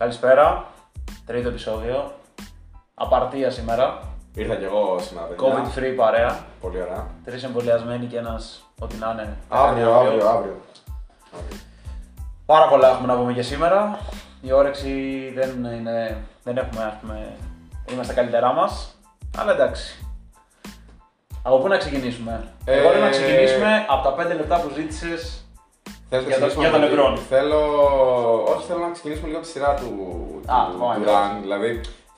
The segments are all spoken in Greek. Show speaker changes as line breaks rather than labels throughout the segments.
Καλησπέρα. Τρίτο επεισόδιο. Απαρτία σήμερα.
Ήρθα κι εγώ σήμερα, παιδιά.
COVID free παρέα.
Πολύ ωραία.
Τρεις εμβολιασμένοι και ένας ό,τι να είναι.
Αύριο,
Αύριο.
αύριο, αύριο.
Πάρα πολλά έχουμε να πούμε και σήμερα. Η όρεξη δεν, είναι, δεν έχουμε, ας πούμε, είμαστε καλύτερά μας. Αλλά εντάξει. Από πού να ξεκινήσουμε;
Ε,
Εγώ λέω να ξεκινήσουμε από τα 5 λεπτά που ζήτησες.
Θες να
Για το-
ξεκινήσουμε
για τον
από-
Λεμπρόν.
Θέλω... Όχι, θέλω να ξεκινήσουμε λίγο τη σειρά του,
Α,
του,
το πάμε,
του
εντάξει.
run. Δηλαδή,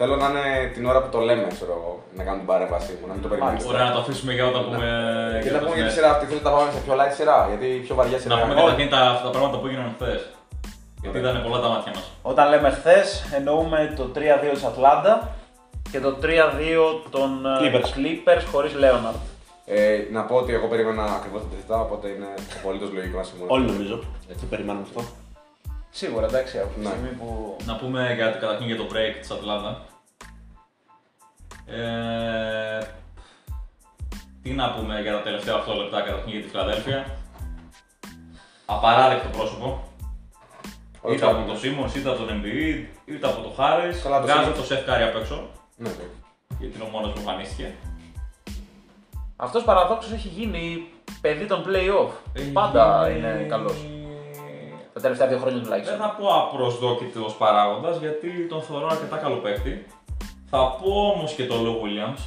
θέλω να είναι την ώρα που το λέμε, ξέρω εγώ, να κάνουμε την παρέμβασή μου, να μην το περιμένεις.
Ωραία, να το αφήσουμε για όταν πούμε.
Γιατί
για
να
το
πούμε για τη
ναι.
σειρά αυτή, θέλω να τα πάμε σε πιο light σειρά, γιατί η πιο βαριά σειρά.
Να πούμε
είναι-
καταρχήν τα, αυτά τα πράγματα που έγιναν χθες. Γιατί ήταν πολλά τα μάτια μας.
Όταν λέμε χθες, εννοούμε το 3-2 της Ατλάντα και το 3-2 των ε,
Clippers.
Clippers χωρίς Λέοναρντ.
Ε, να πω ότι εγώ περίμενα ακριβώς τα τριθά, οπότε είναι απολύτως λογικό να συμφωνήσω.
Όλοι νομίζω. Έτσι περιμένουμε αυτό.
Σίγουρα εντάξει, από τη
Ναι.
στιγμή που.
Να πούμε για, καταρχήν για το break της Ατλάντα. Ε, τι να πούμε για τα τελευταία 8 λεπτά καταρχήν για τη Φιλαδέλφια. Απαράδεκτο πρόσωπο.
Όχι,
είτε
όχι.
από το Σίμον, είτε από τον Embiid, είτε από τον Χάρη.
Καλά, το
Βγάζω
Simmons.
το Seth Curry απ' έξω,
Ναι, ναι.
γιατί είναι ο μόνος που εμφανίστηκε.
Αυτός παραδόξως έχει γίνει παιδί των playoff.
Έχει
Πάντα
γίνει-
είναι καλός. Τα τελευταία δύο χρόνια
Δεν
τουλάχιστον.
θα πω απροσδόκητος παράγοντας γιατί τον θεωρώ αρκετά καλό παίκτη. Θα πω όμως και τον Lou Williams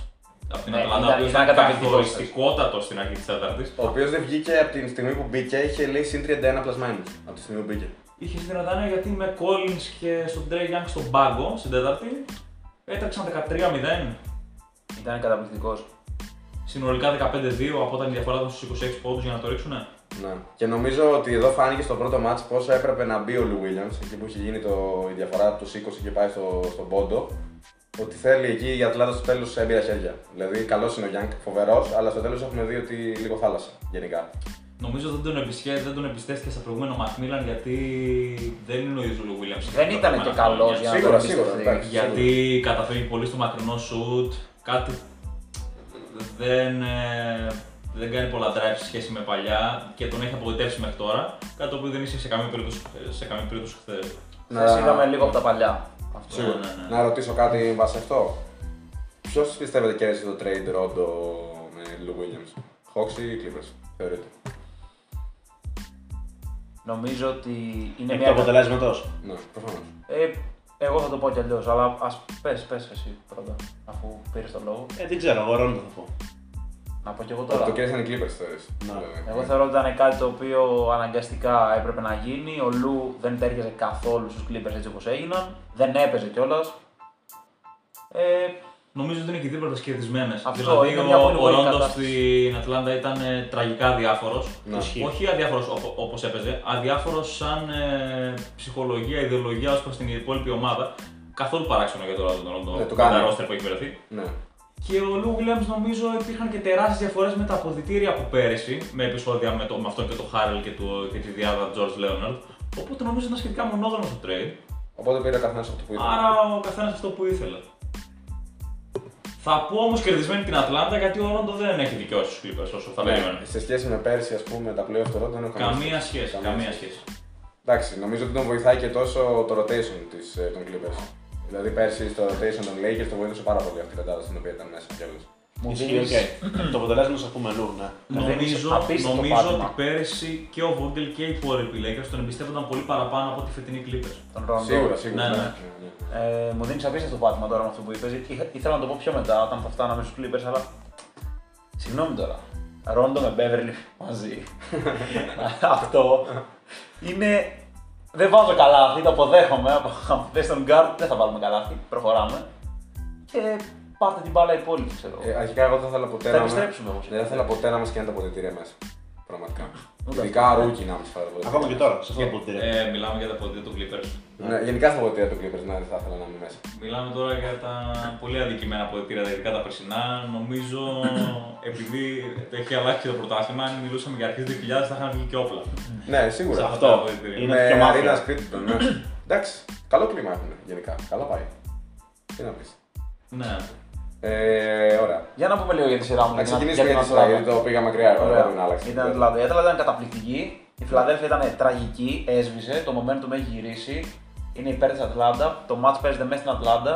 από την
Ναι,
Ατλάντα,
ήταν-
ο οποίος
ήταν
ήταν
καταπληκτικός.
καθοριστικότατος στην αρχή της τέταρτης.
Ο οποίος δεν βγήκε από την στιγμή που μπήκε, είχε λέει συν 31 plus/minus. Από τη στιγμή που μπήκε.
Είχε συνεργατάνια γιατί με Collins και στον Trey Young στον πάγκο στην τέταρτη έτρεξαν 13-0.
Ήταν καταπληκτικός.
Συνολικά 15-2 από όταν η διαφορά ήταν στους 26 πόντους για να το ρίξουν.
Ναι. Και νομίζω ότι εδώ φάνηκε στο πρώτο ματς πόσο έπρεπε να μπει ο Lou Williams, εκεί που είχε γίνει το, η διαφορά του 20 και πάει στο, στον πόντο. Ότι θέλει εκεί η Ατλάντα στο τέλος έμπειρα χέρια. Δηλαδή, καλός είναι ο Young, φοβερός, αλλά στο τέλος έχουμε δει ότι λίγο θάλασσα γενικά.
Νομίζω δεν τον, εμπιστεύτηκε, δεν τον εμπιστεύτηκε στα προηγούμενο McMillan γιατί δεν είναι ο ίδιος ο Λου Williams.
Δεν ήταν και καλός για να
Σίγουρα,
το
σίγουρα,
εμπιστευτεί.
εντάξει.
Γιατί καταφεύγει πολύ στο μακρινό σουτ, κάτι δεν, ε, δεν κάνει πολλά drive σε σχέση με παλιά και τον έχει απογοητεύσει μέχρι τώρα. Κάτι το οποίο δεν είσαι σε καμία περίπτωση, σε καμία περίπτωση χθε.
Χθες είδαμε λίγο από τα παλιά. Αυτό.
Σίγουρα.
ναι, ναι.
Να ρωτήσω κάτι βάσει αυτό. Ποιος πιστεύετε κέρδισε το trade Rondo με Λου Williams, Hawks ή Clippers, θεωρείτε;
Νομίζω ότι είναι
Εκ
μια.
του αποτελέσματος.
Ναι, προφανώς.
Ε, εγώ θα το πω κι αλλιώς, αλλά α πες πες εσύ πρώτα, αφού πήρες τον λόγο.
Ε, δεν ξέρω, εγώ Ρόντο θα πω.
Να πω κι εγώ τώρα.
Το κέρδισαν οι Clippers, θεωρείς.
Ναι.
Δηλαδή.
Εγώ θεωρώ ότι ήταν κάτι το οποίο αναγκαστικά έπρεπε να γίνει. Ο Λου δεν τέριαζε καθόλου στους Clippers έτσι όπως έγιναν. Δεν έπαιζε κιόλας. Ε,
Νομίζω ότι είναι και οι δύο πλευρές κερδισμένες.
Αυτό,
Δηλαδή,
είναι μια
ο,
πολύ
ο
πολύ
Ρόντος
κατάσταση.
στην Ατλάντα ήταν ε, τραγικά αδιάφορος.
Ναι.
Ισχύει.
Όχι αδιάφορος όπως έπαιζε, αδιάφορος σαν ε, ψυχολογία, ιδεολογία ως προς την υπόλοιπη ομάδα. Καθόλου παράξενο για τον Ρόντο
Ναι, το
με
κάνει.
τα ρόστερ που έχει βρεθεί.
Ναι.
Και ο Lou Williams νομίζω υπήρχαν και τεράστιες διαφορές με τα αποδυτήρια από πέρυσι, με επεισόδια με, το, με αυτόν και τον Harrell και, το, και τη διάδα George-Leonard. Οπότε νομίζω ήταν σχετικά μονόδρομο το trade.
Οπότε πήρε ο καθένας αυτό που ήθελε.
Άρα ο καθένας αυτό που ήθελε. Θα πω όμως κερδισμένη την Ατλάντα γιατί ο Ρόντο δεν έχει δικαιώσει τους Clippers όσο θα
Ναι,
περίμενα.
σε σχέση με πέρσι, ας πούμε, τα playoff του Rondo δεν έχω
Καμία σχέση. Καμία σχέση.
Εντάξει, νομίζω ότι τον βοηθάει και τόσο το rotation της, ε, των Clippers. Δηλαδή πέρσι στο rotation των Lakers το βοήθησε πάρα πολύ αυτή η πεντάδα στην οποία ήταν μέσα κιόλας.
Μου
Ισχύει,
δίνεις-
οκ. Το αποτελέσμα θα πούμε Λου, ναι.
Νομίζω,
απίστευτο
νομίζω
πάτημα.
ότι πέρυσι και ο Vogel και οι υπόλοιποι Lakers τον εμπιστεύονταν πολύ παραπάνω από τη φετινή Clippers.
τον Ρόντο.
Σίγουρα, σίγουρα.
Ναι, ναι.
ναι.
Ε, μου δίνεις απίστευτο πάτημα τώρα με αυτό που είπες. Ήθελα να το πω πιο μετά όταν θα φτάναμε στους Clippers, αλλά. Συγγνώμη τώρα. Ρόντο με Beverly μαζί. αυτό είναι. Δεν βάζω καλάθι, το αποδέχομαι. Από θέση των guard δεν θα βάλουμε καλάθι. Προχωράμε. Και πάρτε την μπάλα οι υπόλοιποι, ξέρω.
Ε, αρχικά εγώ δεν ήθελα ποτέ
θα
να
επιστρέψουμε όμως.
Δεν ήθελα ποτέ να μας κάνει τα αποδυτήρια μέσα. Πραγματικά.
Ούτε
Ειδικά rookie να μας φάει τα αποδυτήρια.
Ακόμα και τώρα, σε αυτό το ποτήρι.
Ε, μιλάμε για τα αποδυτήρια του Clippers.
Ναι, γενικά στα αποδυτήρια του Clippers, ναι, δεν θα ήθελα να είμαι μέσα.
Μιλάμε τώρα για τα πολύ αδικημένα αποδυτήρια, τα ειδικά τα περσινά. Νομίζω επειδή το έχει αλλάξει και το πρωτάθλημα, αν μιλούσαμε για αρχές 2000 θα είχαν βγει και όπλα.
Ναι, σίγουρα.
Σε
Αυτά
Αυτό
τα αποδυτήρια.
είναι
Με
πιο
αρίνα
μάφια.
σπίτι του, ναι. Εντάξει, καλό κλίμα έχουν γενικά. Καλά πάει. Τι να πεις.
Ναι.
Ε, ωραία.
Για να πούμε λίγο για τη σειρά μου.
Να
για
ξεκινήσουμε
για
για
την
τη σειρά,
Ατλάντα.
γιατί το πήγα μακριά. εγώ,
Ωραία.
δεν πρέπει να αλλάξει.
Ήταν δηλαδή, η Ατλάντα ήταν καταπληκτική. Η Φιλαδέλφια ήταν τραγική, έσβησε, το momentum έχει γυρίσει. είναι υπέρ της Ατλάντα. Το match παίζεται μέσα στην Ατλάντα.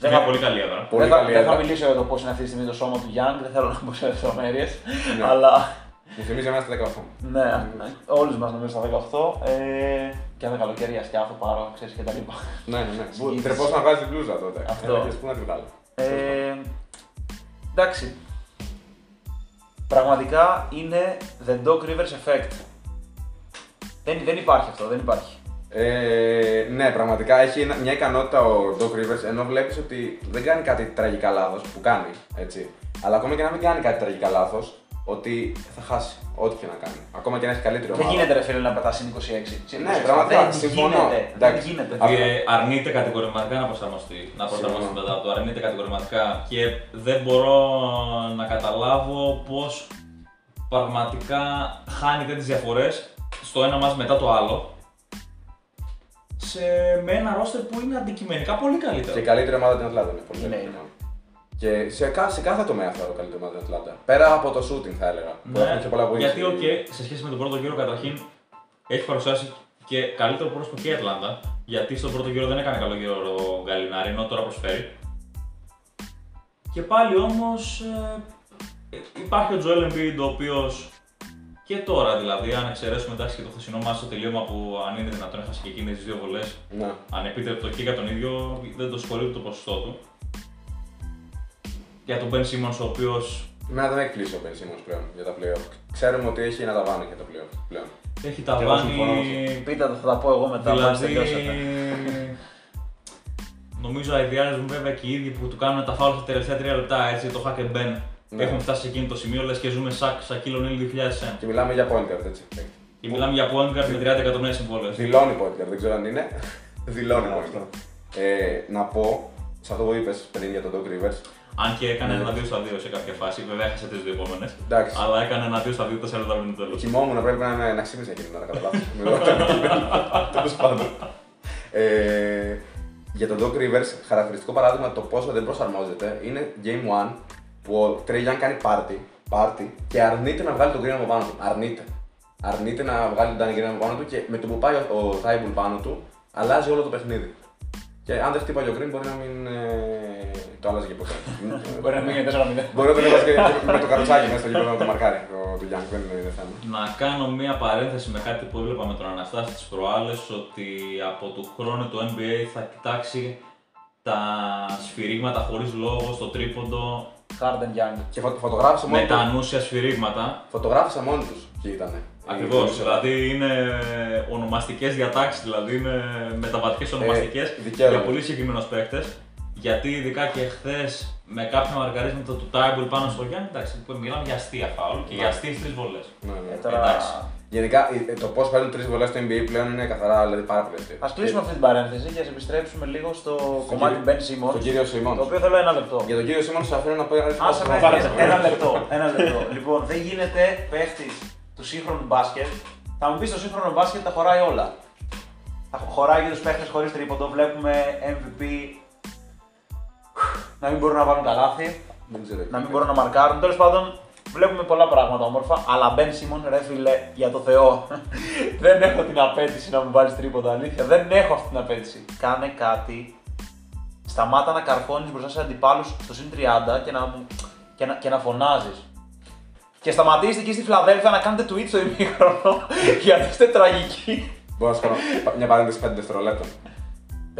Σε μια πολύ καλή έδρα.
Πολύ
δεν, θα,
καλή
δεν θα
έδρα.
μιλήσω για το πώς είναι αυτή τη στιγμή το σώμα του Young, δεν θέλω να μπω σε λεπτομέρειες.
Ναι.
αλλά
Μου θυμίζει εμένα στα 18.
ναι, όλους μας νομίζω στα 18. Ε, και αν δεν καλοκαιριάσει κιλά θα πάρω, ξέρεις και τα λοιπά.
Ναι, ναι, ναι.
Συζήτηση.
Ντρεπόσουν να βγάζεις την μπλούζα τότε.
Αυτό.
Έλεγες, Πού να τη βγάλω.
Ε, εντάξει. Πραγματικά είναι the Doc Rivers effect. Δεν, δεν υπάρχει αυτό, δεν υπάρχει.
Ε, ναι, πραγματικά έχει ένα- μια ικανότητα ο Doc Rivers ενώ βλέπεις ότι δεν κάνει κάτι τραγικά λάθος που κάνει. Έτσι. Αλλά ακόμα και να μην κάνει κάτι τραγικά λάθος, ότι θα χάσει ό,τι και να κάνει. Ακόμα και να έχει καλύτερη
Δεν
ομάδα.
γίνεται ρε φίλε να πετά συν 26. Συν
Ναι,
26.
πραγματικά,
δεν
συμφωνώ.
γίνεται. Δεν
Εντάξει.
γίνεται.
Αυτό.
Και αρνείται κατηγορηματικά να προσαρμοστεί, να προσαρμοστεί
Συμφωνώ.
μετά του. Αρνείται κατηγορηματικά και δεν μπορώ να καταλάβω πώς πραγματικά χάνει τέτοιες διαφορές στο ένα ματς μετά το άλλο. Σε, με ένα ρόστερ που είναι αντικειμενικά πολύ
Και
καλύτερο.
η καλύτερη ομάδα την Ατλάντα είναι. Πολύ
Είναι,
καλύτερη
είναι.
ομάδα. Και σε, κα- σε κάθε τομέα θα το καλύτερη ομάδα την Ατλάντα. Πέρα από το shooting θα έλεγα. που έχουν και πολλά
Ναι,
wins.
γιατί οκ, σε σχέση με τον πρώτο γύρο καταρχήν έχει παρουσιάσει και καλύτερο πρόσωπο και η Ατλάντα. Γιατί στον πρώτο γύρο δεν έκανε καλό γύρο ο Gallinari, ενώ τώρα προσφέρει. Και πάλι όμως υπάρχει ο Joel Embiid ο οποίος και τώρα δηλαδή, αν εξαιρέσουμε εντάξει και το χθεσινό μας στο τελείωμα που αν είναι δυνατόν έχασε και εκείνες τις δύο βολές,
Ναι.
ανεπίτρεπτο και για τον ίδιο, δεν το συγχωρεί το ποσοστό του. Για τον Ben Simmons ο οποίο
Εμένα δεν έχει κλείσει ο Ben Simmons πλέον για τα playoff. Ξέρουμε ότι έχει να τα βάνει για τα playoff πλέον.
έχει
Και εγώ συμφωνώ
ταβάνει
Πείτε το, θα τα πω εγώ μετά. μόλις
Δηλαδή,
τελειώσετε.
νομίζω αειδιάζουν βέβαια και οι ίδιοι που του κάνουν τα φάουλ στα τελευταία τρία λεπτά, έτσι, το hack and ben.
Ναι.
Έχουμε φτάσει σε εκείνο το σημείο, λες και ζούμε σαν Σακίλ Ονίλ 2001.
Και μιλάμε για point guard, έτσι.
Και μιλάμε για point guard με 30 εκατομμύρια συμβόλαια.
Δηλώνει point guard, δεν ξέρω αν είναι. Δηλώνει point guard. Ε, να πω, σε αυτό που είπες πριν για τον Doc Rivers,
Αν και έκανε
Ναι.
ένα 2 στα 2 σε κάποια φάση, βέβαια έχασε τις δύο επόμενες.
εντάξει,
Αλλά έκανε ένα 2 στα 2 4 λεπτά πριν το τέλος.
Κοιμόμουν πρέπει να είναι να ξύπνησε εκείνη την ώρα κατά λάθος. Τέλος πάντων. Ε, για τον Doc Rivers, χαρακτηριστικό παράδειγμα το πόσο δεν προσαρμόζεται είναι Game 1 που ο Trey Young κάνει party, party και αρνείται να βγάλει τον Green από πάνω του. Αρνείται. Αρνείται να βγάλει τον Danny Green από πάνω του και με το που πάει ο, ο Thibault πάνω του, αλλάζει όλο το παιχνίδι. Και αν δεν χτύπαγε ο Green μπορεί να μην ε, το άλλαζε και ποτέ.
Μπορεί να μην είναι 4-0.
Μπορεί να τον έβαζε και με το καροτσάκι μέσα στο γήπεδο να το μαρκάρει το, του Young, δεν είναι θέμα.
Να κάνω μία παρένθεση με κάτι που έβλεπα με τον Αναστάση τις προάλλες ότι από του χρόνου το NBA θα κοιτάξει τα σφυρίγματα χωρίς λόγο στο τρίποντο
Harden Young.
Και φω- φωτογράφησε
με
μόνο
τα
του.
ανούσια σφυρίγματα.
Φωτογράφησα μόνοι τους και ήταν.
Ακριβώς. Δηλαδή είναι ονομαστικές διατάξεις, δηλαδή είναι μεταβατικές ονομαστικές
Ε, δικαίωμα.
για πολύ συγκεκριμένους παίκτες. Γιατί ειδικά και χθες με κάποια μαρκαρίσματα του Τάιμπουλ πάνω στο Γιάννη, εντάξει, που μιλάμε για αστεία φάουλ και για αστείες τρεις βολές.
Ναι, ναι.
Ε, τώρα...
Εντάξει.
Γενικά ε, το πώς παίρνουν τρεις βολές στο NBA πλέον είναι καθαρά δηλαδή, πάρα πολύ αστείο.
Α κλείσουμε αυτή την παρένθεση και ας επιστρέψουμε λίγο στο κομμάτι
κύριο-
Ben Simmons.
Στον κύριο Σιμώνς.
Το οποίο θέλω ένα λεπτό.
Για τον κύριο Σιμώνς σα αφήνω να πω ένα
Άσε με,
λεπτό.
ένα- ένα λεπτό. Ένα λεπτό. λοιπόν, δεν γίνεται παίχτης του σύγχρονου μπάσκετ. Θα μου πεις το σύγχρονο μπάσκετ τα χωράει όλα. Τα χωράει για τους παίχτες χωρίς τρίποντο. Βλέπουμε MVP να μην μπορούν να βάλουν καλάθι,
Δεν ξέρω.
να μην μπορούν να μαρκάρουν. Τέλος πάντων, βλέπουμε πολλά πράγματα όμορφα. Αλλά Ben Simmons, ρε φίλε, για το Θεό, δεν έχω την απέτηση να μου βάλεις τρίποντα. Αλήθεια, δεν έχω αυτή την απέτηση. Κάνε κάτι. Σταμάτα να καρφώνεις μπροστά σε αντιπάλους στο συν 30 και να, μου- και να, και να φωνάζεις. Και σταματήστε εκεί στη Φιλαδέλφια να κάνετε tweet στο ημίχρονο γιατί είστε τραγικοί.
Μπορώ να σου κάνω μια παρένθεση 5 δευτερολέπτων.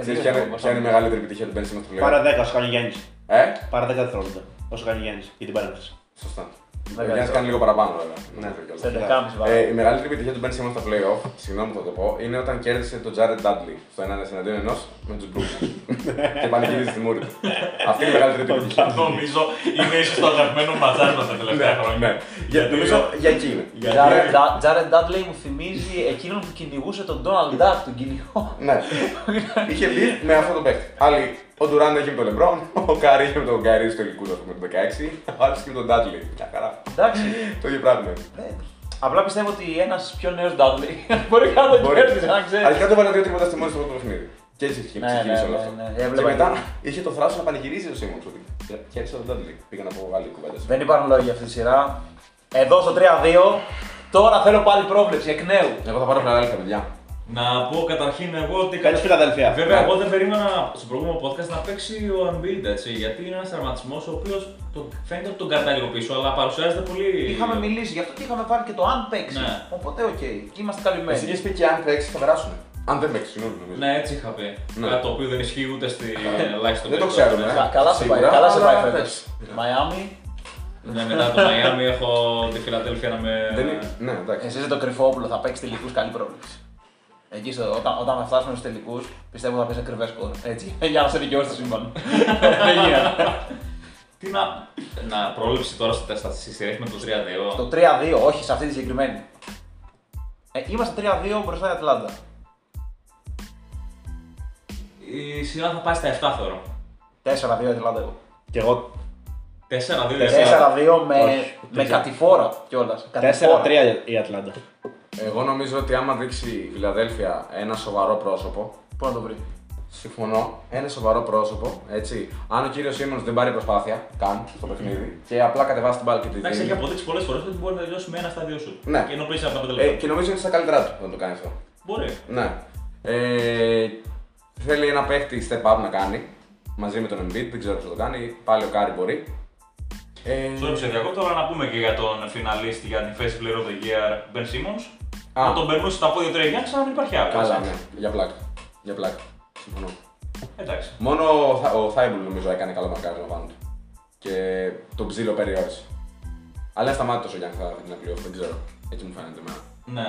Ξέρεις ποια είναι-
Τελείωσε
ποια είναι η
όμως.
μεγαλύτερη επιτυχία του Ben Simmons του
Πάρε
Λεόν.
10 όσο κάνει ο Γιάννης.
Ε,
Πάρε 10 δευτερόλεπτα όσο κάνει ο Γιάννης για την παρένθεση.
σωστά. Ο
Μεγάλη
Γιάννης
ώρα.
κάνει λίγο παραπάνω βέβαια.
Ναι.
Σε 11,5
Ε,
βάρη.
η μεγαλύτερη επιτυχία του Ben Simmons στα playoff, συγγνώμη που θα το πω, είναι όταν κέρδισε τον Jared Dudley στο 1 εναντίον ενός με τους Brooklyn. και πανηγυρίζει στη μούρη του. Αυτή είναι η μεγαλύτερη επιτυχία.
Νομίζω είναι ίσως το αγαπημένο ματσάρισμα τα τελευταία
Ναι,
χρόνια.
ναι. Για, νομίζω για εκεί είναι.
Γιατί-
Jared Da- Jared Dudley μου θυμίζει εκείνον που κυνηγούσε τον Donald Duck, τον κυνηγό.
Ναι. είχε μπει με αυτό το παίχτη. Άλλοι, ο Ντουράν είχε με τον Λεμπρόν, ο Κάρι είχε με τον Γκάρι στο ηλικού του με το 16, ο άλλο είχε με τον Ντάτλι. Μια χαρά.
Εντάξει.
Το ίδιο πράγμα είναι.
Ε, Απλά πιστεύω ότι ένας πιο νέος Dudley μπορεί να τον
Μπορεί.
κέρδισε, αν ξέρεις.
Αρχικά το βάλε δύο τρίποτα στη μόνη στο πρώτο παιχνίδι. Και έτσι
Ναι,
ξεκίνησε
ναι,
όλο
ναι,
αυτό.
ναι,
Και
έβλεπα
μετά
και-
είχε το θράσο να πανηγυρίζει ο Σίμον ότι κέρδισε τον Ντάτλι. Πήγα να πω άλλη κουβέντα.
Δεν υπάρχουν λόγια για αυτή τη σειρά. Εδώ στο 3-2, τώρα θέλω πάλι πρόβλεψη εκ νέου.
Εγώ θα πάρω Φιλαδέλφια, παιδιά.
Να πω καταρχήν εγώ ότι.
Παίρνει Φιλαδέλφια.
Βέβαια,
Ναι.
εγώ δεν περίμενα στο προηγούμενο podcast να παίξει ο Embiid έτσι, γιατί είναι ένας τραυματισμός ο οποίος φαίνεται ότι τον κρατάει λίγο πίσω, αλλά παρουσιάζεται πολύ.
Είχαμε μιλήσει γι' αυτό και είχαμε βάλει και το αν παίξει.
Ναι.
Οπότε οκ, και είμαστε
Εσύ
καλυμμένοι.
είχες πει και αν παίξει θα περάσουν. Αν δεν παίξει, συγγνώμη νομίζω.
Ναι, έτσι είχα πει.
Ναι.
Κάτι το οποίο δεν ισχύει ούτε στη ελάχιστο
Δεν το
περίπτωση.
ξέρουμε.
Κα- Καλά σε πάει,
Σίγουρα,
καλά σε
αλλά
πάει
εντάξει.
φέτος. Μαϊάμι,
Ναι, μετά το Miami έχω τη Φιλαδέλφια να με.
Δεν είναι- Ναι, εντάξει.
εσείς το κρυφόπουλο θα παίξεις τελικούς καλή πρόβλεψη. Εκεί στο, όταν, όταν θα φτάσουμε στους τελικούς, πιστεύω θα παίξει ακριβές σκορ. Έτσι, για να σε δικαιώσει το σύμπαν. Δεν γίνεται.
Τι να. Να πρόληψη τώρα στο τεστ στη σειρά με το 3-2.
Το 3-2, όχι σε αυτή τη συγκεκριμένη. Ε, είμαστε 3-2 μπροστά η Ατλάντα.
Η σειρά θα πάει στα 7 θεωρώ.
4-2 η Ατλάντα εγώ.
Και εγώ
4-2 η σειρά.
4-2 με,
Όχι,
με
δεν
κατηφόρα κιόλας.
4-3 η Ατλάντα.
Εγώ νομίζω ότι άμα δείξει η Φιλαδέλφια ένα σοβαρό πρόσωπο,
Πού να το βρει;
συμφωνώ, ένα σοβαρό πρόσωπο, έτσι. Αν ο κύριος Σίμον δεν πάρει προσπάθεια καν στο παιχνίδι και απλά κατεβάσει την μπάλα και τη
Εντάξει, έχει
δίνει.
αποδείξει πολλές φορές ότι μπορεί να τελειώσει με ένα στα δύο σουτ.
Ναι.
Και ενώ πριν από 5
Ε,
λεπτά.
και νομίζω ότι στα καλύτερά του να το κάνει αυτό.
Μπορεί.
Ναι. Ε, θέλει ένα παίχτη step up να κάνει μαζί με τον Embiid, δεν ξέρω ποιο το κάνει. Πάλι ο Κάρι μπορεί. Ε,
Sorry που σε διακόπτω, αλλά να πούμε και για τον φιναλίστη για την Defensive Player of the Year Ben Simmons.
Α.
Να τον περνούσε στα πόδια του Trae Young σαν να μην υπάρχει άλλο.
Καλά,
έτσι.
ναι, για πλάκα. Για πλάκα. Συμφωνώ.
Εντάξει.
Μόνο ο Θα- ο Θάιμπουλ νομίζω έκανε καλό μαρκάρισμα πάνω του. Και τον ψιλοπεριόρισε. Αλλά είναι ασταμάτητος ο Young θα την απλή δεν ξέρω. Έτσι μου φαίνεται εμένα.
Ναι.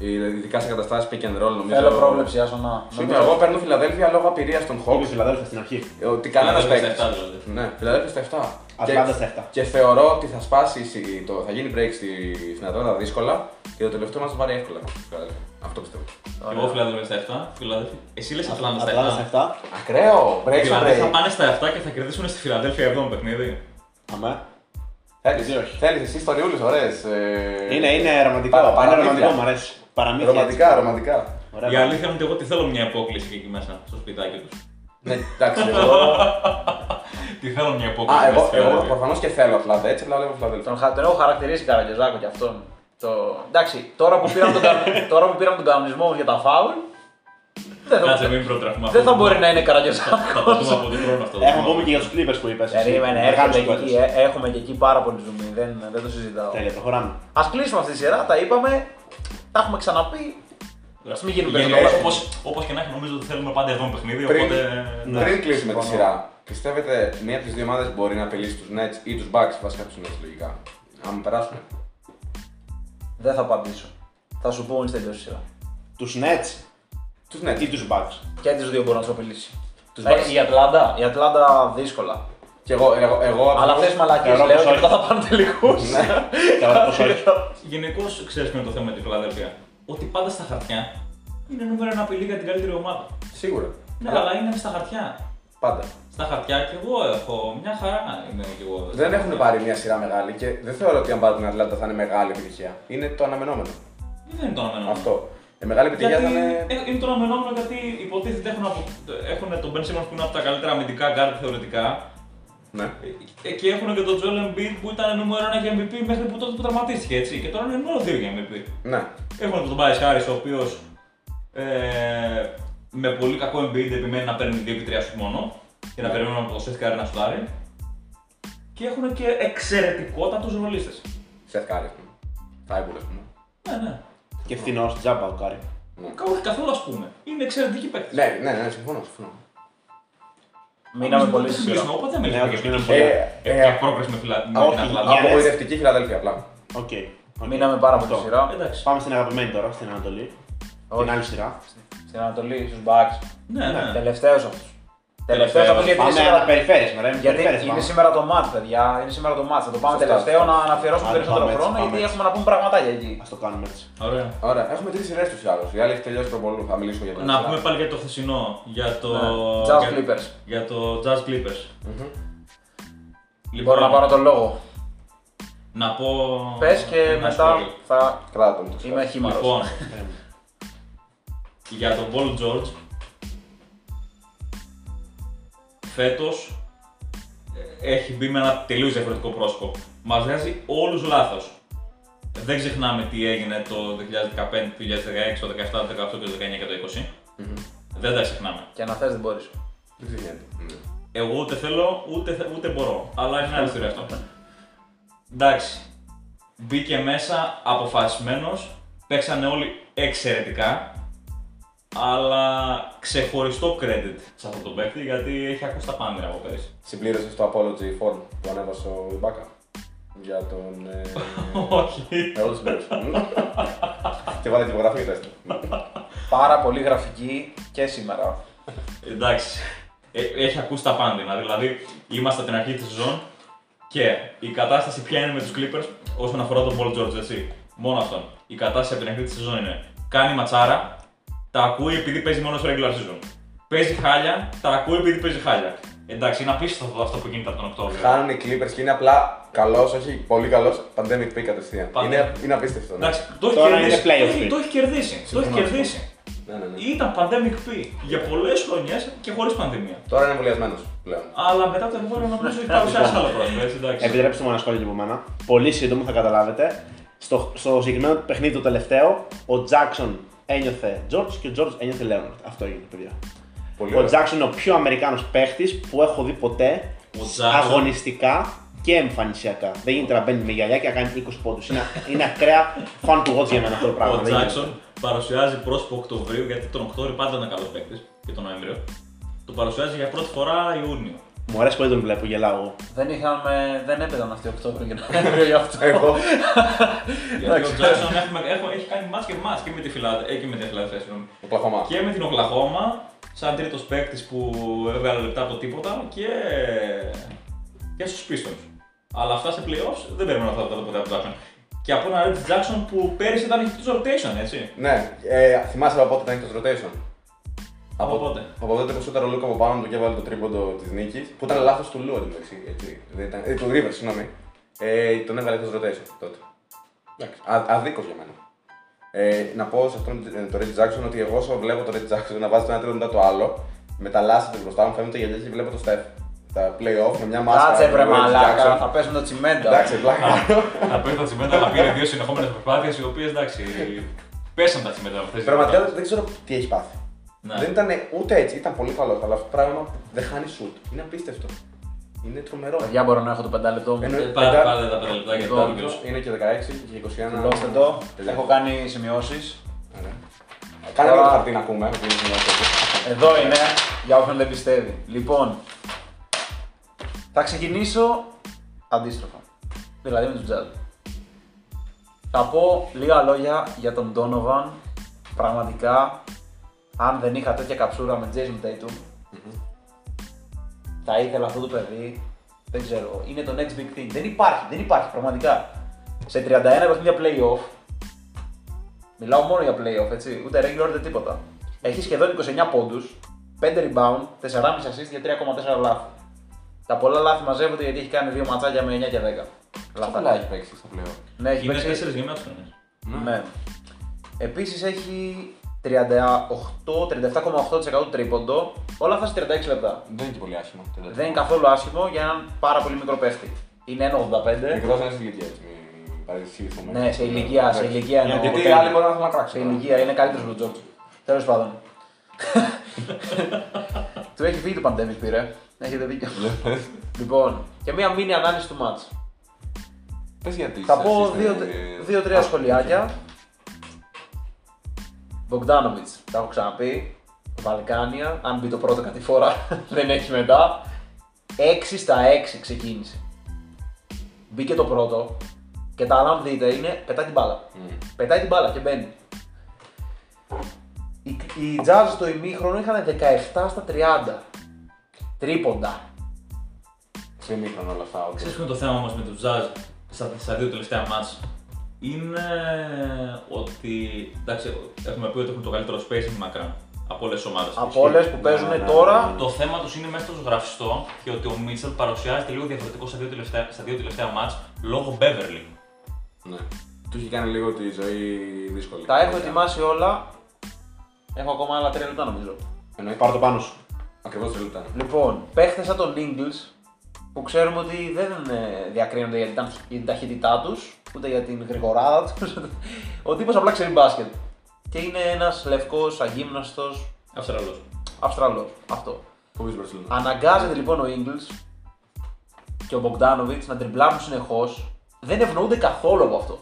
Ε, Ειδικά σε καταστάσεις pick and roll νομίζω.
Θέλω πρόβλεψη, άσο να.
Σίγουρα, εγώ παίρνω Φιλαδέλφια λόγω απειρίας των
Είπε
Hawks.
Φιλαδέλφια στην αρχή.
Ότι κανένα
Φιλαδέλφια
παίκτη.
στα 7 δηλαδή.
Ναι, Φιλαδέλφια στα 7.
Ατλάντα
Και-
στα 7.
Και θεωρώ ότι θα σπάσει, η- το, θα γίνει break στη, στην Ατλάντα δύσκολα και το τελευταίο μας θα πάρει εύκολα. Φιλαδέλφια. Αυτό πιστεύω.
Εγώ Φιλαδέλφια στα 7. Φιλαδέλφια. Εσύ λες Ατλάντα στα
Ατλάντα στα
7.
7.
Ακραίο! Break στο
Δηλαδή θα
break.
πάνε στα 7 και θα κερδίσουν στη Φιλαδέλφια 7 παιχνίδι.
Αμέ.
Θέλεις,
Γιατί όχι;
θέλεις εσύ στον Ιούλιο, ωραίες. Ε...
Είναι, είναι ρομαντικό.
Παρα-
Είναι
παραμύθια.
ρομαντικό, μου αρέσει. Παραμύθια.
Ρομαντικά,
έτσι.
ρομαντικά.
Ωραία,
Η αλήθεια είναι ότι εγώ τη θέλω μια υπόκληση και εκεί μέσα, στο σπιτάκι τους.
Ναι, εντάξει, εγώ.
Τη θέλω μια υπόκληση.
Α,
μέσα
εγώ,
στη
εγώ
Φιλαδέλφια.
προφανώς και θέλω Ατλάντα, έτσι απλά λέω Φιλαδέλφια.
Τον, χα- τον έχω χαρακτηρίσει Καραγκεζάκο κι αυτόν. Το... Εντάξει, τώρα που πήραμε τον, κα- τώρα που πήραμε τον κανονισμό μας για τα φάουλ, δεν θα,
Κάτσε, μην προτρέχουμε
δεν θα
αυτό.
μπορεί να είναι Καραγκεζάκο.
Θα το πούμε από τον χρόνο αυτό.
Έχουμε πούμε και για τους Clippers που είπες.
Περίμενε, έρχεται και εκεί, ε, έχουμε και εκεί πάρα πολύ ζουμί, δεν, δεν το συζητάω.
Τέλεια, προχωράμε.
Α κλείσουμε αυτή τη σειρά, τα είπαμε, τα έχουμε ξαναπεί. Α μην γίνουν περισσότερο.
Όπως, όπως και να έχει, νομίζω ότι θέλουμε πάντα εδώ παιχνίδι,
Πριν-
οπότε.
Ναι,
Πριν κλείσουμε τη
συμφωνώ.
σειρά, πιστεύετε μία από τις δύο ομάδες μπορεί να απειλήσει τους Nets ή τους Bucks, βασικά τους Nets λογικά; Αν περάσουν.
Δεν θα απαντήσω. Θα σου πω μόλις τελειώσει η σειρά.
Τους Nets
Τους
ή
Nets.
τους Bucks.
Και τις δύο μπορεί να τους απειλήσει.
Τους
Ε,
Bucks.
η Ατλάντα, η Ατλάντα δύσκολα.
Και εγώ, εγώ, εγώ
Αλλά
ακριβώς-
θες μαλακίες
Θεωρώ
λέω
πως
και
όχι.
μετά θα πάνε τελικούς.
Ναι.
Θεωρώ πως όχι.
Γενικώς ξέρεις ποιο είναι το θέμα με τη Φιλαδέλφια. Ότι πάντα στα χαρτιά είναι νούμερο ένα απειλή για την καλύτερη ομάδα.
Σίγουρα.
Ναι, αλλά είναι στα χαρτιά.
Πάντα.
Στα χαρτιά και εγώ έχω μια χαρά είμαι κι εγώ.
Δεν έχουν πάρει μια σειρά μεγάλη και δεν θεωρώ ότι αν πάρουν την Ατλάντα θα είναι μεγάλη επιτυχία. Είναι το αναμενόμενο.
Δεν είναι το αναμενόμενο.
Αυτό. Η μεγάλη επιτυχία
Γιατί
θα είναι.
ε, είναι το αναμενόμενο γιατί υποτίθεται έχουν, απο... έχουν τον Ben Simmons που είναι από τα καλύτερα αμυντικά guard θεωρητικά
Ναι.
ε, και έχουν και τον Joel Embiid που ήταν νούμερο 1 για MVP μέχρι που τότε που τραυματίστηκε έτσι και τώρα είναι νούμερο 2 για MVP.
Ναι.
Έχουν και τον Bias Harris ο οποίος ε, με πολύ κακό Embiid επιμένει να παίρνει 2 και 3 σου μόνο και να
Ναι.
περιμένουν από το Seth Curry να σουτάρει. Και έχουν και εξαιρετικότατους ρολίστες.
Σεθ Κάρι, ας πούμε. Θάιμπουλ, ας πούμε.
Ναι, ναι.
Και φθηνός, τζάμπα ο Κάρι.
Όχι καθόλου ας πούμε. Είναι εξαιρετικοί παίκτες.
Ναι, ναι, ναι, συμφωνώ. συμφωνώ.
Μείναμε
Νομίζω
πολύ
ότι
στη
θα
σειρά.
μιλήσουμε, Οπότε δεν
Ναι,
μιλάμε
όντως,
για
μείναμε
επιτυχία.
πολύ.
Ε,
Για
ε,
πρόκριση με φυλα- με
όχι,
την Ατλάντα.
για-
Απογοητευτική Φιλαδέλφια απλά.
OK. OK.
Μείναμε πάρα πολύ
Αυτό.
στη σειρά.
Εντάξει.
Πάμε στην αγαπημένη τώρα, στην Ανατολή.
Όχι.
Την άλλη σειρά.
Στην Ανατολή, στους Bucks.
Ναι, ναι.
Τελευταίος αυτού. Τελευταίο
Τελευταίος.
αυτού γιατί είναι
Πάμε
σήμερα.
αναπεριφέρειες, μωρέ.
Γιατί
περιφέρειες
είναι
πάμε.
σήμερα το match, παιδιά. Είναι σήμερα το match. Θα το πάμε
Σωστά,
τελευταίο
σωστά.
να να αφιερώσουμε
Άντε,
περισσότερο
πάμε έτσι,
χρόνο
πάμε
γιατί
έτσι.
έχουμε να πούμε πραγματάκια εκεί.
Ας το κάνουμε έτσι.
Ωραία.
Ωραία, έχουμε τρεις σειρές τους ή άλλους. Η άλλη έχει τελειώσει πιο πολύ. Θα μιλήσουμε για την
Να
σειρά.
πούμε πάλι για το χθεσινό. Για το.
Ναι. Jazz
για-
Clippers.
Για το Jazz Clippers.
Μμμ.
Λοιπόν,
Μπορώ να πάρω τον λόγο.
να πω.
Πες και
ένα
μετά
σχόλιο.
θα
Κράτα μου το
είμαι χήμαρο.
Λοιπόν,
Ε,
για τον Paul George. Φέτος ε, έχει μπει με ένα τελείως διαφορετικό πρόσωπο. Μας βγάζει όλους λάθος. Δεν ξεχνάμε τι έγινε το 2015, το 2016, το 2017, το 2018, το 2019 και το 2020. Δεν τα ξεχνάμε.
Και να θες δεν μπορείς.
Δεν ξεχνιέται. Ναι.
Εγώ ούτε θέλω, ούτε, θε- ούτε μπορώ. Αλλά είναι άλλη ιστορία αυτό. Εντάξει. Μπήκε μέσα αποφασισμένος. Παίξανε όλοι εξαιρετικά. Αλλά ξεχωριστό credit σε αυτό το παίκτη γιατί έχει ακούσει τα πάντα από πέρυσι.
Συμπλήρωσε το apology form που ανέβασε ο Ιμπάκα. Για τον. Ε...
Όχι.
Εγώ το συμπλήρωσα. και βάλε τυπογραφή το έστω.
Πάρα πολύ γραφική και σήμερα.
Εντάξει. Ε, έχει ακούσει τα πάντα. Δηλαδή, είμαστε από την αρχή της σεζόν και η κατάσταση ποια είναι με τους Clippers όσον αφορά τον Paul George, έτσι. Μόνο αυτόν. Η κατάσταση από την αρχή της σεζόν είναι κάνει ματσάρα, τα ακούει επειδή παίζει μόνο στο regular season. Παίζει χάλια, τα ακούει επειδή παίζει χάλια. Εντάξει, είναι απίστευτο αυτό που γίνεται από τον Οκτώβριο.
Χάνουν οι Clippers και είναι απλά καλός, όχι πολύ καλός. Pandemic pick κατευθείαν.
Pandemic.
Είναι, είναι απίστευτο. Ναι.
Εντάξει, το έχει
Τώρα
κερδίσει.
είναι playoff
Το έχει-
pick.
Το έχει κερδίσει. Το έχει
Συμφωνώ.
κερδίσει.
Ναι, ναι, ναι.
Ήταν pandemic P για πολλές χρονιές και χωρίς πανδημία.
Τώρα είναι εμβολιασμένος πλέον.
Αλλά μετά το εμβόλιο νομίζω έχει παρουσιάσει άλλο πρόσωπο. Έτσι, εντάξει.
Επιτρέψτε μου ένα σχόλιο από μένα. Πολύ σύντομο θα καταλάβετε. Στο, στο συγκεκριμένο παιχνίδι το τελευταίο, ο Jackson ένιωθε George και ο George ένιωθε Leonard. Αυτό έγινε, παιδιά.
Πολύ
Ο
ωραίο.
Jackson είναι ο πιο Αμερικάνος παίχτης που έχω δει ποτέ
Ο Jackson-
αγωνιστικά και εμφανισιακά. Δεν γίνεται να μπαίνει με γυαλιά και να κάνει 20 πόντους. Είναι, είναι ακραία fan του watch για μένα αυτό το πράγμα.
Ο
Δεν γίνεται.
Τζάξον παρουσιάζει πρόσωπο Οκτωβρίου, γιατί τον Οκτώβριο πάντα είναι καλός παίκτης και τον Νοέμβριο. Το παρουσιάζει για πρώτη φορά Ιούνιο.
Μου αρέσει πολύ τον βλέπω, γελάω εγώ.
Δεν, είχαμε, δεν έπαιζαν αυτοί Οκτώβριο και Νοέμβριο γι' αυτό.
Εγώ.
Γιατί ο Τζάξον έχει κάνει μάτς και μάτς και με τη Φιλαδέλφια, ε, και με τη Φιλαδέλφια, συγγνώμη.
Ο Κλαχωμά.
Και με την Οκλαχώμα, σαν τρίτος παίκτης που έβγαλε λεπτά από τίποτα και, και στους Pistons. Αλλά αυτά σε playoffs δεν περιμένω αυτά τα ποτέ από τον Jackson. Και από ένα Red Jackson που πέρυσι ήταν εκτό rotation, έτσι.
Ναι, ε, θυμάσαι από πότε ήταν εκτό rotation;
Από πότε.
Από τότε που σούταρε ο Λούκα από πάνω του και έβαλε το τρίποντο της νίκης. Που ήταν λάθος του Λου εντωμεταξύ. έτσι. Δεν ήταν- Ε, του River, συγγνώμη. Ε, τον έβαλε εκτός rotation τότε. Εντάξει. Αδίκως για μένα. Ε, να πω σε αυτόν ε, το Red Jackson ότι εγώ όσο βλέπω το Red Jackson να βάζει το ένα τρίτο μετά το άλλο, με τα λάστα του μπροστά μου φαίνεται γυαλιά και βλέπω το Steph. Τα playoff με μια μάσκα.
Κάτσε βρε
του Red
μαλάκα,
Jackson.
θα πέσουν το τσιμέντα.
Εντάξει, πλάκα.
Να παίρνει τα τσιμέντα, αλλά πήρε δύο συνεχόμενες προσπάθειες οι οποίες εντάξει. Πέσαν τα τσιμέντα αυτές.
Πραγματικά δεν ξέρω τι έχει πάθει.
Ναι.
Δεν ήταν ούτε έτσι, ήταν πολύ καλό. Αλλά αυτό το πράγμα δεν χάνει σουτ. Είναι απίστευτο. Είναι τρομερό.
Παιδιά, μπορώ να έχω το πεντάλεπτο μου.
Εννοεί-
Πάρε
πεντά-
πάρε τα πέντε λεπτά γιατί
Λοιπόν,
το άλλο
Είναι και 16 και 21.
Δηλώστε το.
Τελεία.
Έχω κάνει σημειώσεις.
Ωραία. Κάνε
Τώρα-
λίγο χαρτί να ακούμε. που είναι σημαντικό.
Εδώ είναι, για όποιον δεν πιστεύει. Λοιπόν, θα ξεκινήσω αντίστροφα. Δηλαδή με τον Τζάζ. Θα πω λίγα λόγια για τον Donovan. Πραγματικά, αν δεν είχα τέτοια καψούρα με Jason Tatum, θα ήθελα αυτό το παιδί. Δεν ξέρω, είναι το next big thing. Δεν υπάρχει, δεν υπάρχει πραγματικά. Σε 31 παιχνίδια playoff, μιλάω μόνο για playoff, έτσι, ούτε regular ούτε τίποτα. Έχει σχεδόν 29 πόντους, 5 rebound, 4,5 assist για 3,4 λάθη. Τα πολλά λάθη μαζεύονται γιατί έχει κάνει δύο ματσάκια με 9 και 10.
Πόσα πολλά έχει παίξει στο πλέον.
Ναι, έχει
Είναι
παίξει.
τέσσερις γεμάτου χρονιέ.
Ναι. Επίσης έχει 37,8% τρίποντο, όλα αυτά σε 36 λεπτά.
Δεν είναι και πολύ άσχημο.
Δεν είναι καθόλου άσχημο για έναν πάρα πολύ μικρό παίχτη. Είναι 1,85.
Μικρός είναι στην ηλικία έτσι. Μην παρεξηγηθούμε.
Ναι, σε ηλικία, σε ηλικία εννοώ.
Γιατί οι
τέλεια.
άλλοι μπορούν να θέλουν να
Σε
κράξουν.
ηλικία είναι καλύτερος από τον Τζόρτζ. Τέλος πάντων. Του έχει φύγει το pandemic πήρε. Έχετε δίκιο. λοιπόν, και μία μήνυ ανάλυση του match.
Πες γιατί.
Θα πω
εσείς,
δύο-
ε,
δύο-τρία
α,
σχολιάκια. Μπογκδάνοβιτ, τα έχω ξαναπεί. Βαλκάνια, αν μπει το πρώτο κάτι φορά, δεν έχει μετά. 6 στα 6 ξεκίνησε. Μπήκε το πρώτο και τα άλλα, αν δείτε, είναι πετάει την μπάλα.
μ.
Πετάει την μπάλα και μπαίνει. Οι, οι Jazz στο ημίχρονο είχαν 17 στα 30. Τρίποντα.
Σε μήχρονο όλα αυτά. όντως.
Ξέρεις ποιο είναι το θέμα όμως με τους Jazz στα, στα δύο τελευταία μάτς; Είναι ότι, εντάξει, έχουμε πει ότι έχουν το καλύτερο spacing μακρά από όλες τις ομάδες.
Από όλες που παίζουν
ναι, ναι,
τώρα.
Το θέμα τους είναι μέσα στο γραφιστό και ότι ο Μίτσελ παρουσιάζεται λίγο διαφορετικό στα δύο τελευταία, στα δύο τελευταία μάτς λόγω Beverly.
Ναι. Του έχει κάνει λίγο τη ζωή δύσκολη.
Τα έχω ετοιμάσει όλα. Έχω ακόμα άλλα 3 λεπτά νομίζω.
Εννοείς.
Πάρ' το πάνω σου.
Ακριβώς τρία λεπτά.
Λοιπόν, παίχτε σαν τον Ingles που ξέρουμε ότι δεν ε, διακρίνονται για την, ταχ- για την ταχύτητά τους, ούτε για την γρηγοράδα του. Ο τύπος απλά ξέρει μπάσκετ. Και είναι ένας λευκός, αγύμναστος
Αυστραλός.
Αυστραλός. Αυτό.
Φοβίζει η Μπαρσελόνα.
Αναγκάζεται λοιπόν ο Ίγκλς και ο Μπογκδάνοβιτ να τριμπλάρουν συνεχώς. Δεν ευνοούνται καθόλου από αυτό.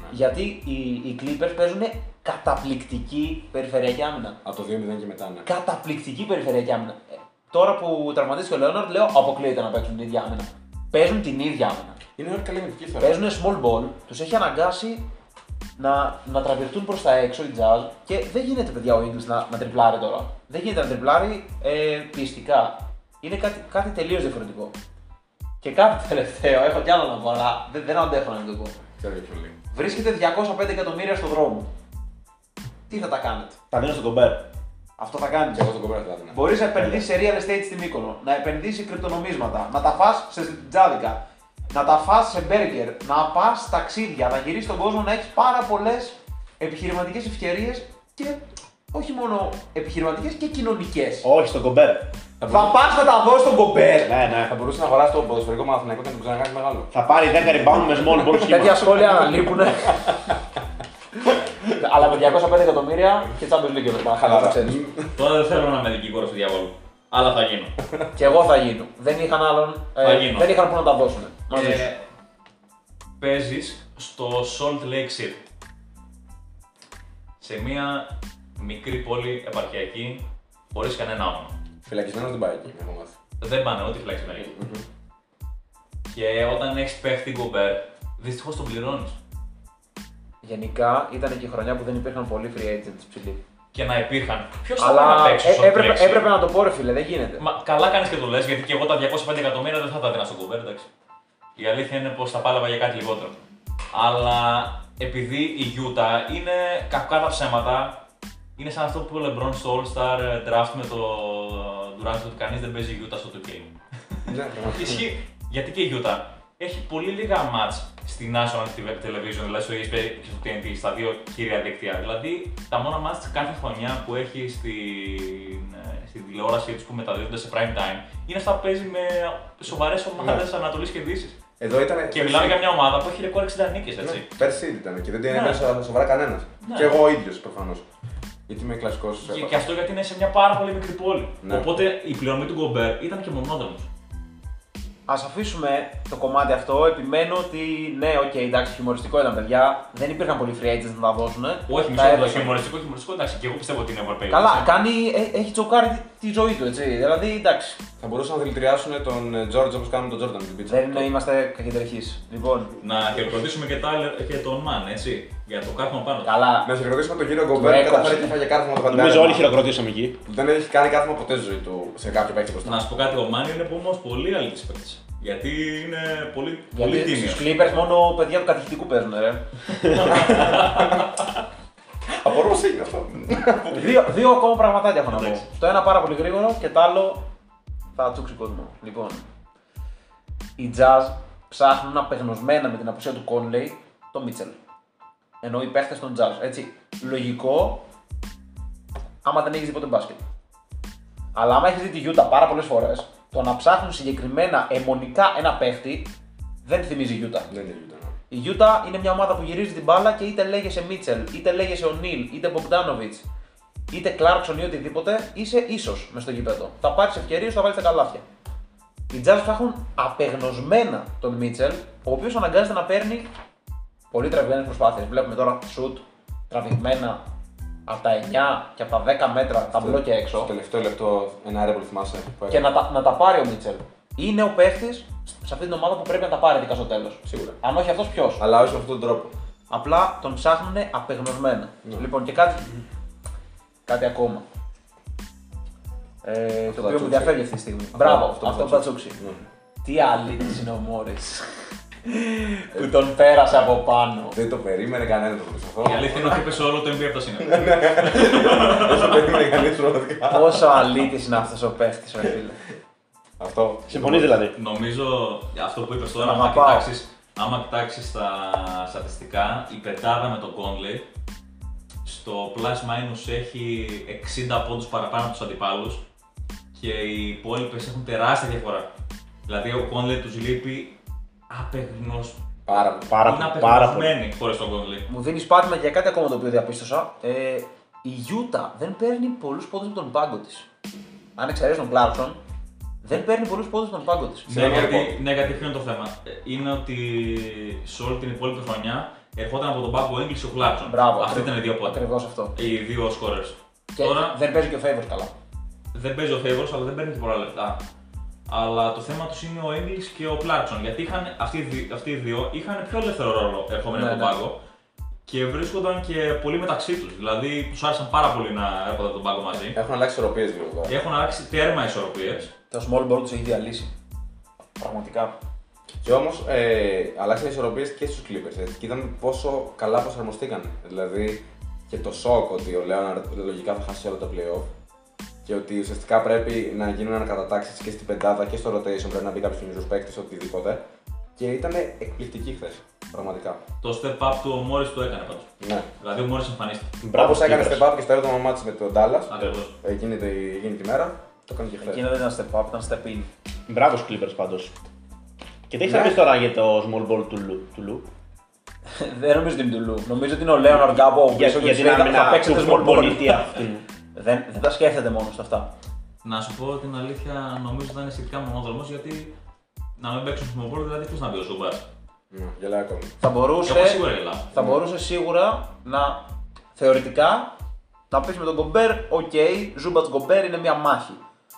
Ναι.
Γιατί οι, οι Clippers παίζουν καταπληκτική περιφερειακή άμυνα.
Από το 2-0 και μετά, ναι.
Καταπληκτική περιφερειακή άμυνα. Ε, Τώρα που τραυματίστηκε ο Λέοναρντ, λέω αποκλείεται να παίξουν την ίδια άμυνα. Παίζουν την ίδια άμυνα.
Είναι όλη καλή αμυντική φέρα.
Παίζουν small ball, τους έχει αναγκάσει να, να τραβηχτούν προς τα έξω οι jazz και δεν γίνεται, παιδιά, ο Ίγκλης να, να τριπλάρει τώρα. Δεν γίνεται να τριπλάρει ε, πιεστικά. Είναι κάτι, κάτι τελείως διαφορετικό. Και κάτι τελευταίο, έχω κι άλλο να πω, αλλά δεν, δεν αντέχω να μην το πω.
Ξέρω για ποιο λέει.
Βρίσκεται 205 εκατομμύρια στο δρόμο. Τι θα τα κάνετε;
Τα δίνω στον κομπέρ.
Αυτό θα κάνει.
Και εγώ τον κομπέρα θα έδινα.
Μπορείς να επενδύσεις σε real estate στην Μύκονο, να επενδύσεις σε κρυπτονομίσματα, να τα φας σε τζάδικα, να τα φας σε μπέργκερ, να πας ταξίδια, να γυρίσεις τον κόσμο, να έχεις πάρα πολλές επιχειρηματικές ευκαιρίες και όχι μόνο επιχειρηματικές και κοινωνικές.
Όχι, στον κομπέρ.
Θα πας να τα δώσεις στον κομπέρ.
Ναι, ναι.
Θα μπορούσες να αγοράσεις το ποδοσφαιρικό μαθηματικό και να τον ξανακάνεις μεγάλο.
Θα πάρει 10 rebound με small ball
Τέτοια
σχήμα.
σχόλια να λείπουνε. Αλλά με 205 εκατομμύρια και Champions League μετά.
Χαλαρά.
το ξέρεις.
Τώρα δεν θέλω να είμαι δικηγόρος του διαβόλου. Αλλά θα γίνω.
Και εγώ θα γίνω. Δεν είχαν άλλον. ε,
Θα γίνω.
δεν είχαν που να τα δώσουν. Μαζί σου.
Ε, Παίζεις στο Salt Lake City. Σε μια μικρή πόλη επαρχιακή, χωρίς κανένα όνομα.
Φυλακισμένος δεν πάει εκεί, έχω μάθει.
Δεν πάνε ούτε φυλάξει Και όταν έχεις παίχτη γκομπέρ, δυστυχώς τον πληρώνεις.
Γενικά ήταν και η χρονιά που δεν υπήρχαν πολλοί free agents ψηλοί.
Και να υπήρχαν. Ποιος θα πάει να
Αλλά
παίξει
ε,
στο Salt
έπρεπε,
Lake City?
έπρεπε να το πω, ρε φίλε, δεν γίνεται.
Μα καλά κάνεις και το λε, γιατί και εγώ τα 205 εκατομμύρια δεν θα τα έδινα στον κουβέρ, εντάξει. Η αλήθεια είναι πως θα πάλευα για κάτι λιγότερο. Αλλά επειδή η Utah είναι κακά τα ψέματα, είναι σαν αυτό που είπε ο LeBron στο All Star Draft με το Durant ότι κανείς δεν παίζει Utah στο 2K.
Ναι, πραγματικά.
Ισχύει. Γιατί και η Utah έχει πολύ λίγα match στη National Television, δηλαδή στο ESPN και στο TNT, στα δύο κύρια δίκτυα. Δηλαδή τα μόνα match κάθε χρονιά που έχει στην, ε, στην τηλεόραση έτσι που μεταδίδονται σε prime time είναι αυτά που παίζει με σοβαρές ομάδες
Ναι.
Ανατολής και Δύσης.
Εδώ ήταν.
Και μιλάμε για μια ομάδα που έχει ρεκόρ 60 νίκες, έτσι.
Ναι, Πέρσι ήταν και δεν την
Ναι.
έπαιρνε στα σοβαρά κανένας.
Ναι.
Και εγώ ο ίδιος προφανώς. Γιατί είμαι κλασικός.
Και, και αυτό γιατί είναι σε μια πάρα πολύ μικρή πόλη.
Ναι.
Οπότε η πληρωμή του Γκομπέρ ήταν και μονόδρομος.
Α αφήσουμε το κομμάτι αυτό. Επιμένω ότι ναι, οκ, εντάξει, χιουμοριστικό ήταν παιδιά. Δεν υπήρχαν πολλοί free agents να τα δώσουν.
Όχι,
Τα
μισό λεπτό.
έδωσαν.
Χιουμοριστικό, χιουμοριστικό, εντάξει, και εγώ πιστεύω ότι είναι Ευρωπαϊκό.
Καλά, κάνει, ε, έχει τσοκάρει τη, τη ζωή του, έτσι. Δηλαδή, εντάξει.
Θα μπορούσαν να δηλητηριάσουν τον Τζόρτζ όπως κάνουν τον Τζόρνταν την πίτσα.
Δεν είναι, είμαστε κακεντρεχεί. Λοιπόν,
Να χειροκροτήσουμε και, Tyler, και τον Μαν, έτσι. Για το κάθισμα πάνω. του.
καλά.
Να χειροκροτήσουμε τον κύριο Γκομπέρ
έκοψε.
κατάφερε και έφαγε κάθισμα το παντάρι.
Νομίζω όλοι χειροκροτήσαμε εκεί.
Που δεν έχει κάνει κάθισμα ποτέ στη ζωή του σε κάποιο παίκτη μπροστά.
Να σου πω κάτι, ο Μαν είναι όμως πολύ αλήθεια παίκτης. Γιατί είναι πολύ, πολύ
Γιατί
τίμιος.
στους Clippers μόνο παιδιά του κατηχητικού παίζουν, ρε.
Απορώ είναι αυτό.
δύο, δύο ακόμα πραγματάκια έχω να πω.
Εντάξει.
Το ένα πάρα πολύ γρήγορο και το άλλο θα τσούξει κόσμο. Λοιπόν, οι Jazz ψάχνουν απεγνωσμένα με την απουσία του Conley το Mitchell. Ενώ οι παίχτες των Jazz. Έτσι, λογικό άμα δεν έχεις δει ποτέ μπάσκετ. Αλλά άμα έχεις δει τη Utah πάρα πολλές φορές, το να ψάχνουν συγκεκριμένα αιμονικά ένα παίχτη δεν θυμίζει Utah.
Δεν είναι Utah. ναι.
Η Utah είναι μια ομάδα που γυρίζει την μπάλα και είτε λέγεσαι Μίτσελ, είτε λέγεσαι ο Νίλ, είτε Bogdanovic, είτε Clarkson ή οτιδήποτε, είσαι ίσως μες στο γήπεδο. Θα πάρεις ευκαιρίες, θα βάλεις τα καλάθια. Οι Jazz ψάχνουν απεγνωσμένα τον Μίτσελ, ο οποίος αναγκάζεται να παίρνει πολύ τραβηγμένες προσπάθειες. Βλέπουμε τώρα σουτ τραβηγμένα από τα 9 και από τα 10 μέτρα τα μπλόκια έξω
Στο τελευταίο λεπτό ένα αέρα που θυμάσαι. που
και
έκανε.
να τα, να τα πάρει ο Μίτσελ. Είναι ο παίχτης σε αυτή την ομάδα που πρέπει να τα πάρει ειδικά στο τέλος.
Σίγουρα.
Αν όχι αυτός, ποιος;
Αλλά όχι με αυτόν τον τρόπο.
Απλά τον ψάχνουν απεγνωσμένα.
Ναι.
Λοιπόν, και κάτι, κάτι ακόμα. Ε, το οποίο
Μπατσούξη.
μου διαφεύγει αυτή τη στιγμή. Μπράβο,
αυτό
αυτό,
που
αυτό
Μπατσούξη.
μπατσούξει.
Ναι.
Τι αλήτη είναι ο Μόρις. Που τον πέρασε από πάνω.
Δεν το περίμενε κανένα το αυτό.
Η αλήθεια είναι ότι έπεσε όλο το NBA από τα σύννεφα.
Δεν το περίμενε κανείς πραγματικά.
Πόσο αλήτης είναι αυτός ο παίχτης, ρε φίλε.
Αυτό.
Συμφωνεί δηλαδή.
Νομίζω αυτό που είπες τώρα,
Τον
άμα
αγαπάω.
κοιτάξει άμα κοιτάξεις τα στατιστικά, η πετάδα με τον Conley στο plus minus έχει 60 πόντους παραπάνω από τους αντιπάλους και οι υπόλοιπες έχουν τεράστια διαφορά. Δηλαδή ο Conley τους λείπει απεγνωσ...
Πάρα πολύ.
Πάρα,
είναι
πολύ, πάρα πολύ.
απεγνωσμένη χωρίς τον Conley.
Μου δίνεις πάτημα για κάτι ακόμα το οποίο διαπίστωσα. Ε, η Utah δεν παίρνει πολλούς πόντους με τον πάγκο της. Αν εξαιρέσεις τον Clarkson, δεν παίρνει πολλούς πόντους με τον πάγκο της.
Ναι,
Συγγνώμη,
γιατί,
λοιπόν.
ναι, γιατί ποιο είναι το θέμα. Ε, Είναι ότι σε όλη την υπόλοιπη χρονιά ερχόταν από τον πάγκο ο Έγκλης και ο Κλάρκσον.
Μπράβο.
Αυτοί ήταν οι δύο πόντι.
Ακριβώς αυτό.
Οι δύο scorers.
Και
Τώρα
δεν παίζει και ο Favors καλά.
δεν παίζει ο Favors, αλλά δεν παίρνει και πολλά λεπτά. Αλλά το θέμα τους είναι ο Έγκλης και ο Κλάρκσον. Γιατί είχαν, αυτοί, οι δι- αυτοί οι δύο είχαν πιο ελεύθερο ρόλο ερχόμενοι
Ναι,
από τον
ναι.
πάγκο και βρίσκονταν και πολύ μεταξύ τους. Δηλαδή τους άρεσαν πάρα πολύ να έρχονται από τον πάγκο μαζί.
Έχουν αλλάξει ισορροπίες λίγο τώρα.
Έχουν αλλάξει τέρμα ισορροπίες.
Το small ball τους έχει διαλύσει. Πραγματικά.
Και όμως ε, αλλάξαν οι ισορροπίες και στους Clippers. Έτσι, και είδαμε πόσο καλά προσαρμοστήκαν. Δηλαδή και το σοκ ότι ο Λέοναρντ λογικά θα χάσει όλο το playoff. Και ότι ουσιαστικά πρέπει να γίνουν ανακατατάξεις και στην πεντάδα και στο rotation. Πρέπει να μπει κάποιος καινούριο παίκτης, οτιδήποτε. Και ήταν εκπληκτική χθες. Πραγματικά.
Το step up του ο Μόρι το έκανε πάντως.
Ναι.
Δηλαδή ο Μόρι εμφανίστηκε.
Μπράβο,
Όπω έκανε
Clippers.
step up και στο 7ο μάτι με τον Dallas
Ακριβώς.
εκείνη τη, εκείνη τη μέρα, το έκανε και χθες.
Εκείνο δεν ήταν step up, ήταν step in.
Μπράβο στους Clippers πάντως. Και τι έχεις να
Ναι.
πεις τώρα για το small ball του Λου. Του Λου.
δεν νομίζω ότι είναι του Λου. Νομίζω ότι είναι ο Λέοναρντ κάπου
Για,
πίσω και
για
τους
την
λέει, θα
άμυνα
παίξετε
του
small ball.
προπονητή αυτού.
δεν, δεν τα σκέφτεται μόνος σε αυτά.
Να σου πω την αλήθεια, νομίζω ότι ήταν σχετικά μονόδρομος γιατί να μην παίξουν στο small ball, δηλαδή πώς να μπει ο Ζούμπατς.
Ναι, γελάει ακόμη.
Θα μπορούσε,
Εγώ σίγουρα γελάω.
θα μπορούσε σίγουρα να θεωρητικά να πεις με τον Γκομπέρ, οκ, Ζούμπατ Γκομπέρ είναι μια μάχη.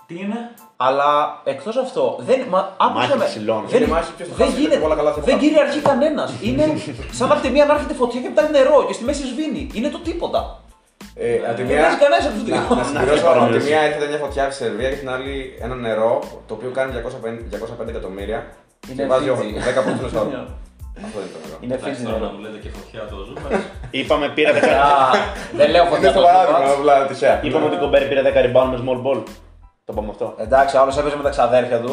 Τι είναι,
Αλλά εκτός αυτό, δεν. Μα, άκουσε
Μάχη
με.
ψηλών.
Δεν,
Είναι μάχη ποιος θα
δεν
χάσει,
γίνεται.
όλα καλά θα
δεν
υπάρχουν.
κυριαρχεί κανένας. Είναι σαν από τη μία να έρχεται φωτιά και μετά είναι νερό και στη μέση σβήνει. Είναι το τίποτα.
Ε, από τη
Δεν
μία,
παίζει κανένας από του
να,
δύο.
να συμπληρώσω,
Να,
από τη
παρομοίωση.
μία έρχεται μια φωτιά στη Σερβία και στην άλλη ένα νερό το οποίο κάνει 205, 205 εκατομμύρια
Είναι
και βάζει
Φίτζι.
10 πόντους στο όρο. Αυτό είναι το νερό.
Είναι
Εντάξει,
φύση
τώρα να
νερό.
μου λέτε και φωτιά το Ζούμπαρ.
Είπαμε πήρε 10
Α, Δεν λέω
Είναι
φωτιά
στο
το
παράδειγμα,
Ζούμπατς.
απλά τυχαία.
Είπαμε ότι ο Γκομπέρ πήρε 10 rebound με small ball. Το πάμε αυτό.
Εντάξει, άλλος έπαιζε με τα ξαδέρφια του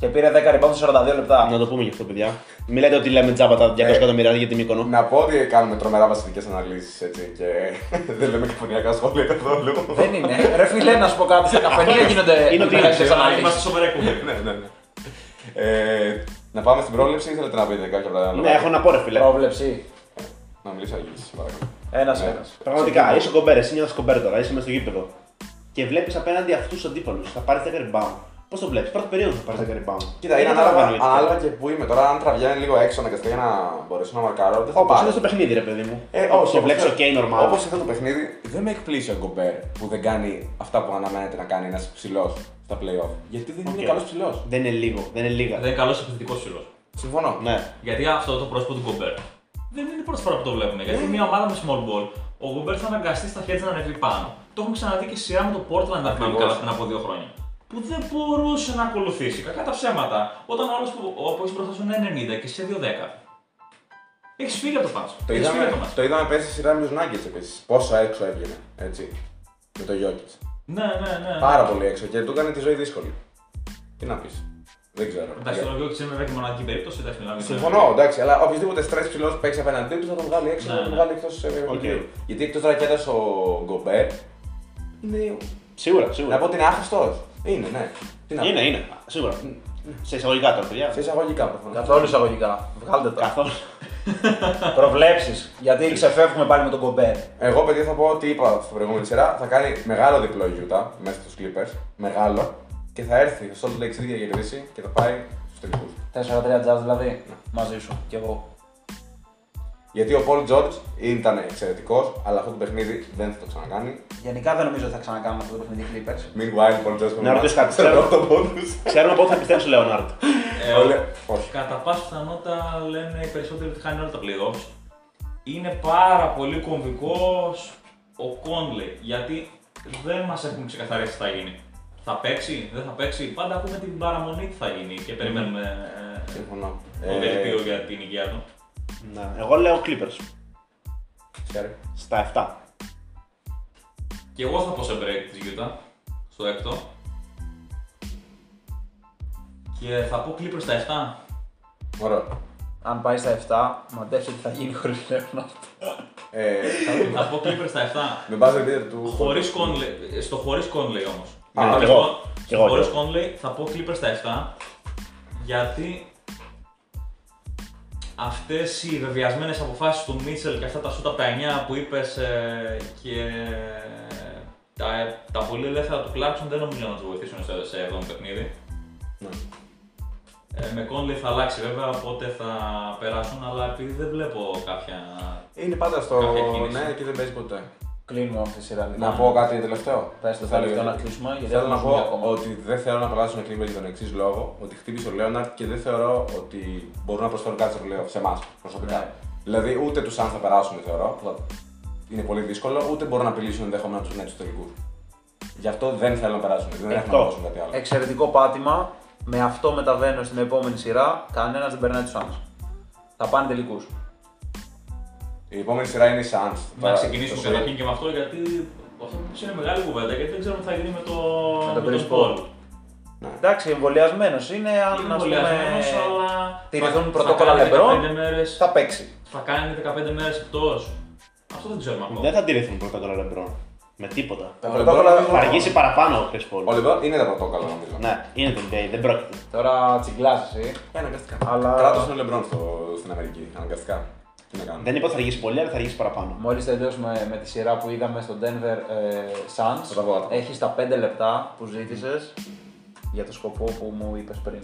και πήρε 10 rebound σε 42 λεπτά.
Να το πούμε γι' αυτό, παιδιά. Μην λέτε ότι λέμε τζάμπα τα 200
Ε.
εκατομμύρια για την Μύκονο.
Να πω ότι κάνουμε τρομερά βασιλικές αναλύσεις έτσι και δεν λέμε καφενιακά σχόλια καθόλου.
Δεν είναι. Ρε φίλε, να σου πω κάτι. Στα καφενεία γίνονται
Είναι ότι
τέτοιες
είναι.
αναλύσεις.
Είμαστε σοβαροί κουμπί.
ναι, ναι, ναι. Ε, να πάμε στην πρόληψη ή θέλετε να πείτε κάποια πράγματα;
Ναι, έχω να πω ρε φίλε.
Πρόβλεψη.
Να μιλήσω αγγλικής, παρακαλώ.
Ένας
Ναι.
ένας.
Πραγματικά, είσαι κομπέρ, εσύ νιώθει κομπέρ τώρα, είσαι μέσα στο γήπεδο. Και βλέπεις απέναντι αυτούς τους αντίπαλους. Θα πάρεις 10 rebound. Πώς το βλέπεις, πρώτη περίοδο θα πάρεις 10 rebound.
Κοίτα, είναι ανάλογα, ανάλογα και πού είμαι τώρα. Αν τραβιάνε λίγο έξω αναγκαστικά για να μπορέσω να μαρκάρω, δεν θα
Όπως
πάρω.
είναι στο παιχνίδι, ρε παιδί μου.
Ε,
Όπως
όχι,
το βλέπεις,
όπως-
ok, normal.
Όπως αυτό το παιχνίδι, δεν με εκπλήσει ο Γκομπέρ που δεν κάνει αυτά που αναμένεται να κάνει ένας ψηλός στα playoff. Γιατί δεν είναι
Οκ.
καλός ψηλός.
Δεν είναι λίγο, δεν είναι λίγα.
Δεν είναι καλός επιθετικός φίλο.
Συμφωνώ.
Ναι.
Γιατί αυτό το πρόσωπο του Γκομπέρ δεν είναι η πρώτη φορά που το βλέπουμε. Γιατί μια ομάδα με small ball, ο Γκομπέρ θα αναγκαστεί στα χέρια να ανεβεί πάνω. Το έχουμε ξαναδεί και σειρά με το Portland να θυμάμαι
Ακριβώς.
καλά πριν από δύο χρόνια. Που δεν μπορούσε να ακολουθήσει. Κακά τα ψέματα. Όταν ο άλλος που, που έχεις μπροστά σου είναι 90 και σε 2-10. Έχεις φύγει από το πάνω.
Το
Έχεις φύγει
είδαμε,
από το μάτς.
το είδαμε πέρσι στη σειρά με τους Nuggets επίσης. Πόσο έξω έβγαινε. Έτσι. Με το Jokic.
Ναι, ναι, ναι.
Πάρα πολύ έξω και του έκανε τη ζωή δύσκολη. Τι να πεις. Δεν ξέρω.
Εντάξει, το Jokic είναι βέβαια και μοναδική περίπτωση. Εντάξει, μιλάμε για-
Συμφωνώ, εντάξει, αλλά οποιοδήποτε stretch ψηλός παίξει απέναντί τους θα τον βγάλει έξω,
Ναι,
θα τον
ναι.
βγάλει εκτός
Οκ.
Γιατί εκτός ρακέτας ο Γκομπέρ είναι.
Σίγουρα,
Να
σίγουρα.
πω ότι είναι άχρηστος. Είναι, ναι. Τι να πω.
Είναι, είναι. Σίγουρα. Σε εισαγωγικά τώρα, παιδιά.
Σε εισαγωγικά προφανώς.
Καθόλου εισαγωγικά. Βγάλτε τα.
Καθόλου.
Προβλέψεις. Γιατί ξεφεύγουμε πάλι με τον Κομπέρ.
Εγώ, παιδιά, θα πω ότι είπα στην προηγούμενη σειρά θα κάνει μεγάλο διπλό η Utah μέσα στους Clippers. Μεγάλο. Και θα έρθει στο Salt Lake City για κερδίσει και θα πάει στους τελικούς.
4-3 τζαζ δηλαδή. Μαζί σου. Κι εγώ.
Γιατί ο Paul George ήταν εξαιρετικός, αλλά αυτό το παιχνίδι δεν θα το ξανακάνει.
Γενικά δεν νομίζω ότι θα ξανακάνουμε αυτό το παιχνίδι Clippers.
Meanwhile, Paul George
Να ρωτήσω κάτι,
Σε
ξέρω.
8 πόντους.
Ξέρουμε πότε θα πιστέψει ο Λεωνάρντ.
Ε,
Όλοι- Όχι.
Κατά πάσα πιθανότητα λένε οι περισσότεροι ότι χάνει όλα τα playoffs. Είναι πάρα πολύ κομβικός ο Κόνλε γιατί δεν μας έχουν ξεκαθαρίσει τι θα γίνει. Θα παίξει, δεν θα παίξει. Πάντα ακούμε την παραμονή τι θα γίνει και περιμένουμε ε,
Συμφωνώ.
τον Βελτίο για την υγεία του.
Ναι. Εγώ λέω Clippers.
Χαίρε.
Στα 7.
Και εγώ θα πω σε break της Utah στο έκτο. Και θα πω Clippers στα 7.
Ωραίο.
Αν πάει στα 7, μαντέψτε τι θα γίνει χωρίς Λέοναρτ.
Ε,
θα πω Clippers στα 7.
με buzzer beater του.
Χωρίς Conley, στο χωρίς Conley όμως.
Α,
κι εγώ. Κι εγώ,
Χωρίς
κι εγώ.
Conley θα πω Clippers στα 7 γιατί αυτές οι βεβαιασμένες αποφάσεις του Μίτσελ και αυτά τα σούτα από τα 9 που είπες ε, και τα, τα πολύ ελεύθερα του Κλάρκσον δεν νομίζω να τους βοηθήσουν σε, σε 7ο παιχνίδι.
Ναι.
Ε, με Conley θα αλλάξει βέβαια, οπότε θα περάσουν, αλλά επειδή δεν βλέπω κάποια...
Είναι πάντα στο
Κάποια κίνηση.
ναι και δεν παίζει ποτέ.
Κλείνουμε αυτή τη σειρά. λοιπόν.
Να πω κάτι τελευταίο.
Πες το
Θέλω-
τελευταίο να κλείσουμε, γιατί
Θέλω να
έχουμε
πω
μία ακόμα.
ότι δεν θέλω να περάσουν οι Clippers για τον εξής λόγο: Ότι χτύπησε ο Λέοναρτ και δεν θεωρώ ότι μπορούν να προσφέρουν κάτι στο playoff σε εμάς προσωπικά.
Ναι.
Δηλαδή ούτε τους Suns θα περάσουν, θεωρώ. που θα- Είναι πολύ δύσκολο, ούτε μπορούν να απειλήσουν ενδεχομένω τους Nets τους τελικούς. Γι' αυτό δεν θέλω να περάσουν. Δεν έχουν
Αυτό.
να δώσουν κάτι άλλο.
Εξαιρετικό πάτημα. Με αυτό μεταβαίνω στην επόμενη σειρά. Κανένας δεν περνάει τους Suns. Θα πάνε τελικούς.
Η επόμενη σειρά είναι οι Suns.
Να
Θα-
ξεκινήσουμε
το
καταρχήν και με αυτό, γιατί αυτό που είναι μεγάλη κουβέντα, γιατί δεν ξέρουμε τι θα γίνει με, το,
Με τον
με
Chris
Paul.
Εντάξει, εμβολιασμένος είναι. Αν
Είναι
ας πούμε,
εμβολιασμένος, αλλά
τηρηθούν
θα-
πρωτόκολλα
θα κάνει
LeBron,
15 μέρες,
θα παίξει.
θα κάνει 15 μέρες εκτός. Αυτό δεν ξέρουμε ακόμα.
Δεν θα τηρηθούν πρωτόκολλα LeBron. Με τίποτα.
Τα
Ο
πρωτόκολλα
LeBron
Θα αργήσει παραπάνω ο Chris Paul.
Ο LeBron είναι τα πρωτόκολλα νομίζω.
Ναι, είναι το NBA, δεν πρόκειται.
Τώρα τσιγκλάς εσύ.
Ε, αναγκαστικά.
Αλλά-
Κράτος είναι ο LeBron στο, στην Αμερική. Αναγκαστικά. Τι να κάνουμε.
Δεν είπα ότι θα αργήσει πολύ, αλλά θα αργήσει παραπάνω.
Μόλις τελειώσουμε με τη σειρά που είδαμε στο Denver ε, Suns,
Θα τα πω, θα τα πω.
έχεις τα 5 λεπτά που ζήτησες για το σκοπό που μου είπες πριν.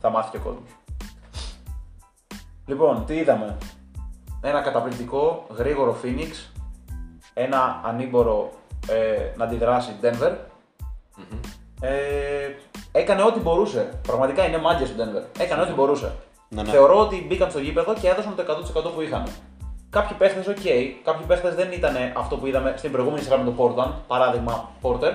Θα μάθει και ο κόσμος. Λοιπόν, τι είδαμε; Ένα καταπληκτικό, γρήγορο Phoenix. Ένα ανήμπορο ε, να αντιδράσει Denver. Ε, έκανε ό,τι μπορούσε. Πραγματικά είναι μάγκες του Denver. Έκανε ό,τι μπορούσε.
Ναι, ναι.
Θεωρώ ότι μπήκαν στο γήπεδο και έδωσαν το 100% που είχαν. Κάποιοι παίχτες, οκ. Κάποιοι παίχτες δεν ήταν αυτό που είδαμε στην προηγούμενη σειρά με το Portland. Παράδειγμα, Porter.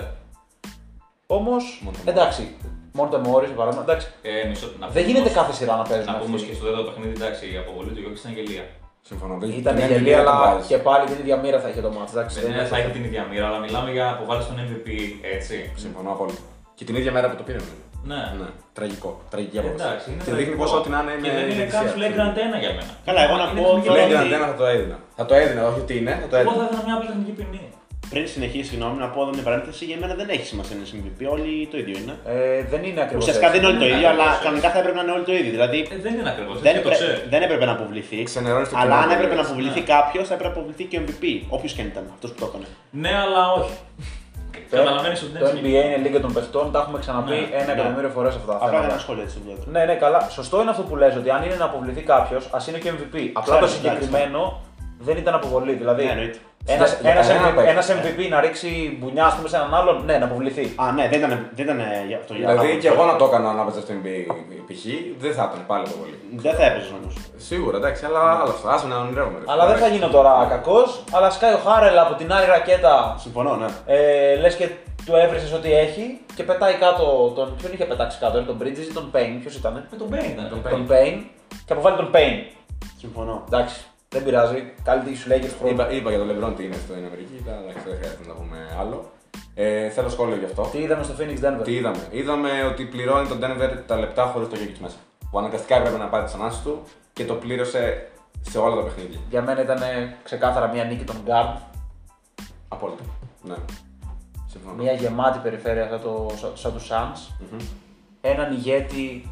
Όμως,
Monte
εντάξει. Μόρτε Μόρις, για παράδειγμα. Εντάξει.
Ε, μισό, να
Δεν
πούμε
γίνεται
όμως-
κάθε σειρά να παίζουν.
Να πούμε
αυτοί.
και στο δεύτερο παιχνίδι, εντάξει, η αποβολή του Γιώργης ήταν γελία.
Συμφωνώ. Δεν-
Ήταν
δεν
γελία,
δεν τον
αλλά
βάζεις.
και πάλι την ίδια μοίρα θα είχε το μάτς. Εντάξει,
Δεν
είναι
θα έχει την ίδια μοίρα, αλλά μιλάμε για αποβάλει τον MVP, έτσι.
Συμφωνώ απόλυτα. Και την ίδια μέρα που το πήρε. Νομίζω.
Ναι.
Ναι, τραγικό. Τραγική απόφαση.
Εντάξει, είναι
Και δείχνει
τραγικό.
πω ό,τι να είναι
Και δεν είναι καν flagrant ένα για μένα.
Καλά, εγώ να
Είναι
πω
εθνική
τώρα
ποινή.
Flagrant ένα θα το έδινα. Θα το έδινα, όχι ότι είναι, θα το
Εγώ
έδινα.
θα ήθελα μια απλή τεχνική ποινή.
Πριν συνεχίσει, συγγνώμη, να πω εδώ μια παρένθεση για μένα δεν έχει σημασία να είναι MVP. Όλοι το ίδιο είναι.
Ε, δεν είναι ακριβώς.
Ουσιαστικά δεν είναι όλοι το
Ναι,
ίδιο, αλλά
ακριβώς έτσι.
κανονικά θα έπρεπε να είναι όλοι το ίδιο. Δηλαδή
Ε, δεν είναι ακριβώς.
δεν,
Δεν το
έπρε-
ξέρει.
δεν έπρεπε να αποβληθεί.
Ξενερώνεις το
Αλλά
κοινό
αν
που
έπρεπε να
λες.
αποβληθεί
Ναι.
κάποιος, θα έπρεπε να αποβληθεί και ο MVP. Όποιος και αν ήταν αυτός που το έκανε.
Ναι, αλλά όχι. Καταλαβαίνεις ότι
Το
δεν
NBA είναι λίγα των παιχτών, τα έχουμε ξαναπεί
Ναι,
ένα
ναι.
εκατομμύριο φορές αυτά τα
Απλά
θέματα.
ένα σχόλιο έτσι το
Ναι, ναι, καλά. Σωστό είναι αυτό που λες, ότι αν είναι να αποβληθεί κάποιος, ας είναι και MVP. Απλά το
Ξέρω,
συγκεκριμένο δεν ήταν αποβολή. Δηλαδή,
Ναι, εννοείται.
ένας,
Για
ένας,
κανένα
MVP,
παίκτη.
ένας MVP να ρίξει μπουνιά ας πούμε, σε έναν άλλον, ναι, να αποβληθεί.
Α, ναι, δεν ήταν, δεν ήταν για αυτό. για
Δηλαδή
άποψη.
και εγώ να το έκανα να παίζα στο NBA π.χ. δεν θα ήταν πάλι το πολύ.
Δεν θα έπαιζε όμως.
Σίγουρα, εντάξει, αλλά άλλο αυτό. Άσε να ονειρεύομαι. ρε.
Αλλά δεν θα γίνω τώρα κακός, αλλά σκάει ο Χάρελ από την άλλη ρακέτα.
Συμφωνώ, ναι.
Ε, Λες και του έβρισες ό,τι έχει και πετάει κάτω τον. Ποιον είχε πετάξει κάτω, ε, τον Bridges ή τον Payne, ποιος ήταν.
Με τον Payne ήταν.
Τον
Τον Payne και αποβάλλει τον Payne.
Συμφωνώ.
Εντάξει, δεν πειράζει. Καλύτερη σου λέει και του
Είπα, είπα για τον Λεμπρόν τι είναι στην Αμερική, αλλά εντάξει, δεν χρειάζεται να πούμε άλλο. Ε, θέλω σχόλιο γι' αυτό.
Τι είδαμε στο Phoenix Denver;
Τι είδαμε; Είδαμε ότι πληρώνει τον Denver τα λεπτά χωρίς το Jokic μέσα. Που αναγκαστικά έπρεπε να πάρει τις ανάσεις του και το πλήρωσε σε όλα τα παιχνίδια.
Για μένα ήταν ξεκάθαρα μια νίκη των Guard.
Απόλυτα. Ναι. Συμφωνώ.
Μια γεμάτη περιφέρεια σαν, το, σαν, σαν τους Suns.
Μμμ.
Έναν ηγέτη.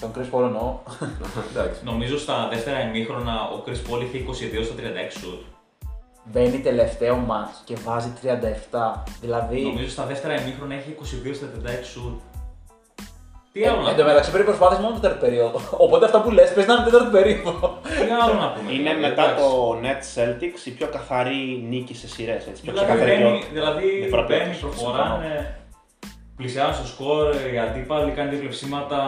Τον Chris Paul εννοώ.
Εντάξει.
Νομίζω στα δεύτερα ημίχρονα ο Chris Paul είχε 22 στα 36 σουτ.
Μπαίνει τελευταίο match και βάζει 37. Δηλαδή.
Νομίζω στα δεύτερα ημίχρονα έχει 22 στα 36 σουτ. Τι
Ε,
άλλο να
εν τω
πούμε;
μεταξύ πρέπει προσπάθησε μόνο το τέταρτο περίοδο. Οπότε αυτά που λες παίζει να είναι τέταρτη περίοδο.
Τι άλλο να πούμε;
Είναι
δηλαδή,
μετά
εντάξει.
το Net Celtics η πιο καθαρή νίκη σε σειρές. Πιο
Δηλαδή
ξεκαθαρή
μπαίνει,
ποιότητα.
δηλαδή
Διαφορά
μπαίνει,
ποιότητας,
προχωράνε, πλησιάζουν στο σκορ, οι αντίπαλοι κάνει δύο κλεψίματα,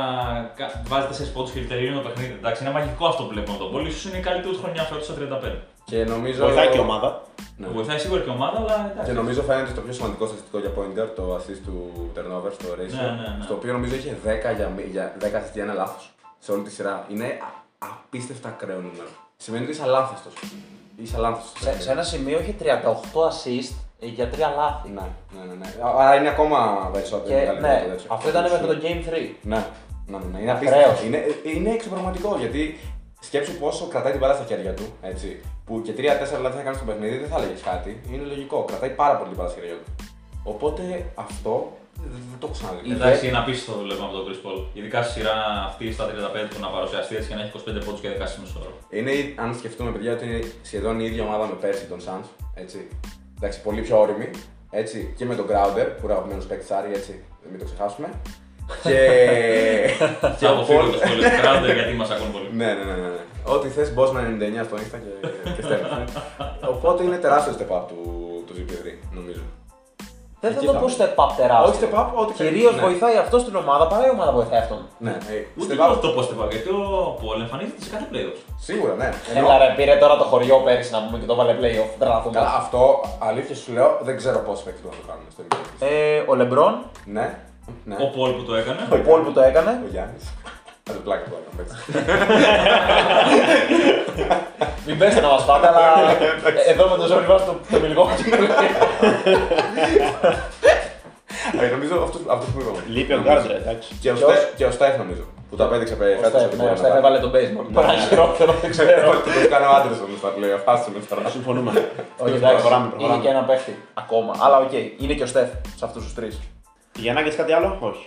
κα- βάζει 4 πόντους και τελειώνει το παιχνίδι. Εντάξει, είναι μαγικό αυτό που βλέπουμε τον Πόλη. Ίσως είναι η καλύτερη τους χρονιά φέτος στα 35.
Και νομίζω.
Βοηθάει και η ομάδα.
Ναι.
Βοηθάει σίγουρα και η ομάδα, αλλά εντάξει.
Και νομίζω φαίνεται στο πιο σημαντικό στατιστικό για pointer, το assist του turnover στο ratio.
Ναι, ναι, ναι.
Στο οποίο νομίζω είχε 10 για, μη- για 10 assist για ένα λάθος σε όλη τη σειρά. Είναι α- απίστευτα ακραίο νούμερο. Σημαίνει ότι είσαι αλάνθαστος. Είσαι αλάνθαστος.
σε, σε ένα σημείο είχε 38 assist για 3 λάθη.
Ναι, ναι, ναι, ναι. Άρα είναι ακόμα περισσότερο.
Και,
μεγαλύτερο
ναι,
το τέτοιο.
αυτό ήταν μέχρι το Game 3.
Ναι, ναι, ναι, ναι. Είναι
Ακραίος.
απίστευτο. Είναι, είναι εξωπραγματικό γιατί σκέψου πόσο κρατάει την μπάλα στα χέρια του. Έτσι, που και 3-4 λάθη θα κάνει στο παιχνίδι δεν θα έλεγες κάτι. Είναι λογικό. Κρατάει πάρα πολύ την μπάλα στα χέρια του. Οπότε αυτό Δεν το έχω ξαναδεί.
Η-
Εντάξει, είναι απίστευτο το βλέπουμε από τον Chris Paul. Ειδικά στη σειρά αυτή στα 35 του να παρουσιαστεί έτσι και να έχει 25 πόντους και 10 μισό ώρα.
Είναι, η- αν σκεφτούμε παιδιά, ότι είναι σχεδόν η ίδια ομάδα με πέρσι τον Suns. Έτσι. Εντάξει, πολύ πιο όρημη. Έτσι. Και με τον Crowder, που είναι αγαπημένος παίκτης Άρη, έτσι. Μην το ξεχάσουμε. και. και
Θα
ο
αποφύγω
Paul.
το σχόλιο του Crowder γιατί μας ακούν πολύ.
ναι, ναι, ναι, ναι. ναι. Ό,τι θες, Bosman 99 στο Insta και, και στέλνεις, ναι. Οπότε είναι τεράστιος step up του, του GP3, νομίζω.
Δεν θα
Εκεί
το
θα
πω
είμαι.
step up τεράστιο.
Όχι step up, ό,τι
Κυρίως
ναι.
βοηθάει αυτός στην ομάδα παρά η ομάδα βοηθάει αυτόν.
Ναι, ε,
Ούτε
step
και
up,
αυτό πώ το γιατί ο Paul εμφανίζεται σε κάθε playoffs.
Σίγουρα, ναι. Ενώ-
Έλα ρε, πήρε τώρα το χωριό πέρυσι να πούμε και το βάλε playoff. Τρελαθούμε.
Καλά, αυτό αλήθεια σου λέω, δεν ξέρω πόσοι παίκτες μπορούν να το κάνουν στο NBA.
Ε, ο Λεμπρόν,
Ναι, ναι.
Ο Paul που το έκανε.
ο Πολ που το έκανε.
Ο Γιάννης. Θα το πλάκα του έκανα, παίξει.
Μην πέστε να μας φάτε, αλλά ε, εδώ με το ζόρι βάζει το, το Milwaukee.
Ε, Νομίζω αυτός αυτός που είπαμε.
Λείπει ο
Νομίζω.
Γκάρντρε, εντάξει.
Και ο
Ποιος;
Στεφ- Και ο Στεφ νομίζω. Που το απέδειξε πε-
Ο
φέτος
Στεφ,
ότι
ναι,
μπορεί
ο
να
Στεφ
τα-
έβαλε τον baseball. Τώρα χειρότερο, δεν ξέρω.
Του το κάνει ο Άντερσον στα πλέον, αφάσουμε τώρα.
Συμφωνούμε.
Όχι, εντάξει,
Προχωράμε,
είναι
προχωράμε.
και ένα παίχτη ακόμα. Αλλά οκ, είναι και ο Στεφ σε αυτούς τους τρεις.
Για να κάτι άλλο, όχι.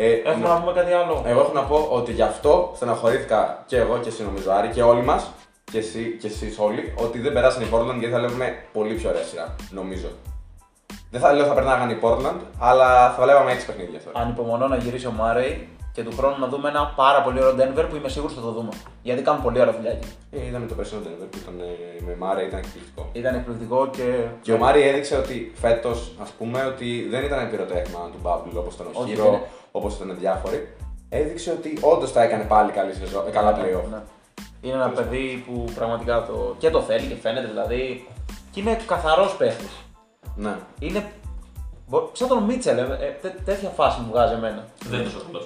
Ε,
Έχουμε
ναι.
να πούμε κάτι άλλο.
Εγώ έχω να πω ότι γι' αυτό στεναχωρήθηκα και εγώ και εσύ νομίζω Άρη και όλοι μας και, εσύ, και εσείς όλοι ότι δεν περάσαν οι Portland γιατί θα λέγουμε πολύ πιο ωραία σειρά, νομίζω. Δεν θα λέω θα περνάγαν οι Portland, αλλά θα βλέπαμε 6 παιχνίδια τώρα.
Ανυπομονώ να γυρίσει ο Μάρεϊ και του χρόνου να δούμε ένα πάρα πολύ ωραίο Denver που είμαι σίγουρος θα το δούμε. Γιατί κάνουν πολύ ωραία δουλειά εκεί.
Ε, είδαμε το περσινό Denver που ήταν ε, με Μάρε, ήταν εκπληκτικό.
Ήταν εκπληκτικό και.
Και ο Μάρι έδειξε ότι φέτος, ας πούμε, ότι δεν ήταν πυροτέχνημα του Bubble όπως ήταν ο
Όχι,
Χίρο,
δεν είναι.
όπως ήταν διάφοροι. Έδειξε ότι όντως τα έκανε πάλι καλή σεζόν, ε, καλά playoff.
Ναι. Είναι ένα παιδί που πραγματικά το... και το θέλει και φαίνεται δηλαδή. Και είναι καθαρός παίχτης.
Ναι.
Είναι. μπο- Σαν τον Μίτσελ, ε, ε, τέ- τέτοια φάση μου βγάζει εμένα.
Δεν είναι τόσο καλό.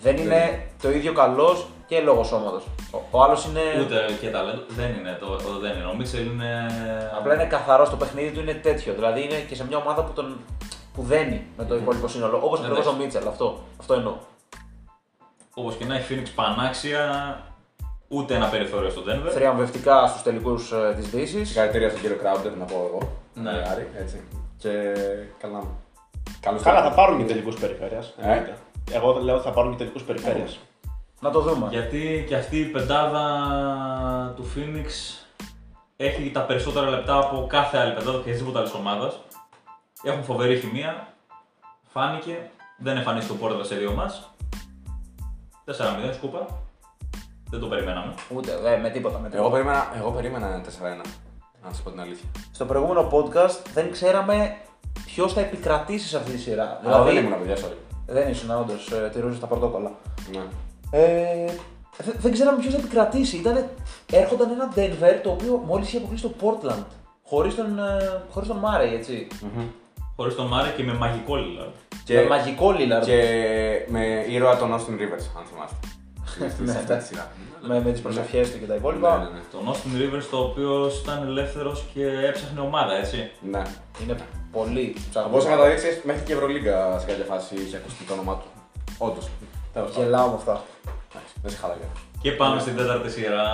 Δεν είναι το ίδιο καλός και λόγω σώματος. Ο, ο άλλος είναι.
Ούτε και ταλέντο. Δεν είναι το, το δεν είναι. Ο Μίτσελ είναι.
Απλά είναι καθαρός, το παιχνίδι του είναι τέτοιο. Δηλαδή είναι και σε μια ομάδα που τον που δένει με το υπόλοιπο σύνολο. Όπως ακριβώς ο
Εντάξει.
Μίτσελ, αυτό, αυτό εννοώ.
Όπως και να έχει Phoenix πανάξια, ούτε ένα περιθώριο στο Denver.
Θριαμβευτικά στους τελικούς ε, της Δύσης.
Συγχαρητήρια στον κύριο Κράουντερ να πω εγώ.
Ναι.
Ε, Άρη, έτσι. Και καλά. Καλώς
Καλά, θα
ήρθατε.
πάρουν και τελικούς περιφέρειας.
Ε;
Εγώ λέω ότι θα πάρουν και τελικούς περιφέρειας.
Να το δούμε.
Γιατί και αυτή η πεντάδα του Phoenix έχει τα περισσότερα λεπτά από κάθε άλλη πεντάδα και οποιασδήποτε άλλης ομάδας. Έχουν φοβερή χημεία. Φάνηκε. Δεν εμφανίστηκε ο Πόρτα σε δύο μας. 4-0 σκούπα. Δεν το περιμέναμε.
Ούτε, ε, με τίποτα. Με τίποτα.
Εγώ περίμενα, εγώ περίμενα ένα 4-1. Να σας πω την αλήθεια.
Στο προηγούμενο podcast δεν ξέραμε ποιος θα επικρατήσει σε αυτή τη σειρά.
Αλλά δεν ήμουν παιδιά, sorry.
δεν ήσουν όντως, ε, τηρούσε τα πρωτόκολλα.
Ναι.
Ε, δε- δεν ξέραμε ποιος θα επικρατήσει. Ήτανε, έρχονταν ένα Denver το οποίο μόλις είχε αποκλείσει το Portland. Χωρίς τον, ε, χωρίς τον Murray, έτσι.
Χωρίς τον Μάρε και με μαγικό Lillard.
Και,
Με μαγικό Lillard.
και με ήρωα τον Austin Rivers, αν θυμάστε. Στη-
Ναι,
στη-
εντάξει.
στη σειρά.
Με, με τις προσευχές του και τα υπόλοιπα.
Ναι, ναι, ναι.
Τον Austin Rivers, το οποίο ήταν ελεύθερος και έψαχνε ομάδα, έτσι.
Ναι.
Είναι πολύ
Από
ψαγμένο.
όσο καταδείξει, μέχρι και η Ευρωλίγκα σε κάποια φάση είχε ακουστεί το όνομά του. Όντως. Τέλος πάντων.
Γελάω με αυτά.
Εντάξει, Δεν σε χάλαγε.
Και πάμε στην τέταρτη σειρά.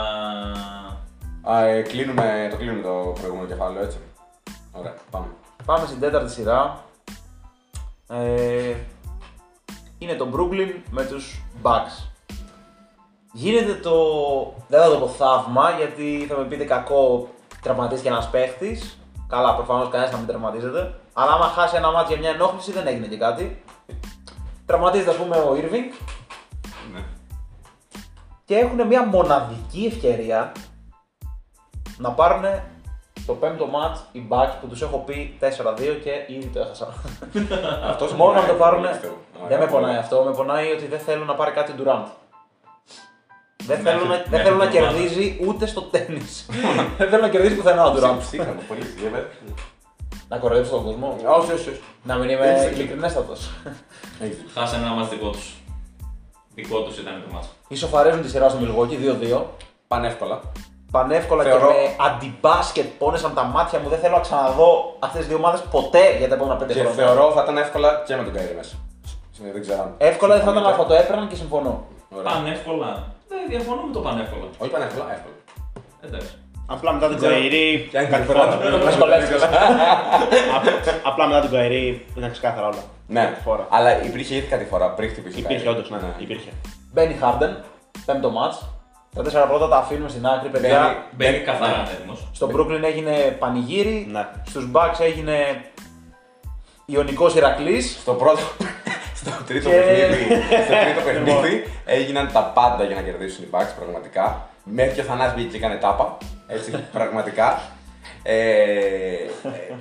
Α, ε, κλείνουμε, το κλείνουμε το προηγούμενο κεφάλαιο, έτσι. Ωραία, πάμε.
Πάμε στην τέταρτη σειρά. Ε, είναι το Brooklyn με τους Bucks. Γίνεται το... Δεν θα το πω θαύμα γιατί θα με πείτε κακό τραυματίστηκε ένας παίχτης. Καλά, προφανώς κανένας να μην τραυματίζεται. Αλλά άμα χάσει ένα μάτι για μια ενόχληση δεν έγινε και κάτι. Τραυματίζεται ας πούμε ο Irving
Ναι.
και έχουν μια μοναδική ευκαιρία να πάρουν το πέμπτο match οι Bucks που τους έχω πει 4-2 και ήδη το έχασα.
Αυτός
Μόνο να
πονάει,
το πάρουν.
πιστεύω.
Δεν με
Ωραία,
πονάει
ωραία.
αυτό. Με πονάει ότι δεν θέλουν να πάρει κάτι Durant. Δεν
Μέχρι-
θέλουν να, δεν
μέχρι
θέλουν να
την ομάδα.
κερδίζει ούτε στο τέννη. δεν θέλουν να κερδίσει πουθενά ο Durant.
Ψύχρεμο, πολύ. για πες.
να κοροϊδέψει τον κόσμο.
Όχι, όχι, όχι.
να μην είμαι
Έτσι.
ειλικρινέστατος.
Έχεις δίκιο.
Χάσανε ένα μας δικό τους. Δικό τους ήταν το μάτς.
Ισοφαρίζουν τη σειρά στο Milwaukee 2-2.
Πανεύκολα.
Πανεύκολα
Θεωρώ-
και με αντιμπάσκετ πόνεσαν τα μάτια μου. Δεν θέλω να ξαναδώ αυτές τις δύο ομάδες ποτέ για τα επόμενα πέντε
Και
χρόνια.
θεωρώ θα ήταν εύκολα και με τον Kyrie μέσα. Ε, Δεν ξέρω αν.
Εύκολα δεν θα ήταν
συμφωνείτε;
αυτό το έπαιρναν και συμφωνώ.
Ωραία.
Πανεύκολα. Δεν διαφωνώ με το πανεύκολα.
Όχι πανεύκολα, εύκολα.
Εντάξει.
Απλά μετά την
ξέρω.
Kyrie.
Ποια είναι η
κάτι
διαφορά;
φορά-
Με σχολεύτηκε.
Απ- Απλά μετά την Kyrie ήταν ξεκάθαρα όλα.
Ναι,
Φορά.
αλλά υπήρχε ήδη κάτι φορά πριν χτυπήσει. ο
Υπήρχε
Kyrie.
όντως, ναι, υπήρχε.
Μπαίνει Harden, πέμπτο μάτς. Τα τέσσερα πρώτα τα αφήνουμε στην άκρη, παιδιά.
Μπαίνει-
Μπαίνει
Ναι.
καθαρά έτοιμο.
Στο Brooklyn έγινε πανηγύρι,
Ναι.
στους Bucks έγινε Ιωνικός Ηρακλής.
Στο πρώτο. στο τρίτο
Και-
παιχνίδι, στο τρίτο παιχνίδι έγιναν τα πάντα για να κερδίσουν οι Bucks πραγματικά. Μέχρι και ο Θανάς βγήκε και έκανε τάπα. Έτσι, πραγματικά. Ε, ε,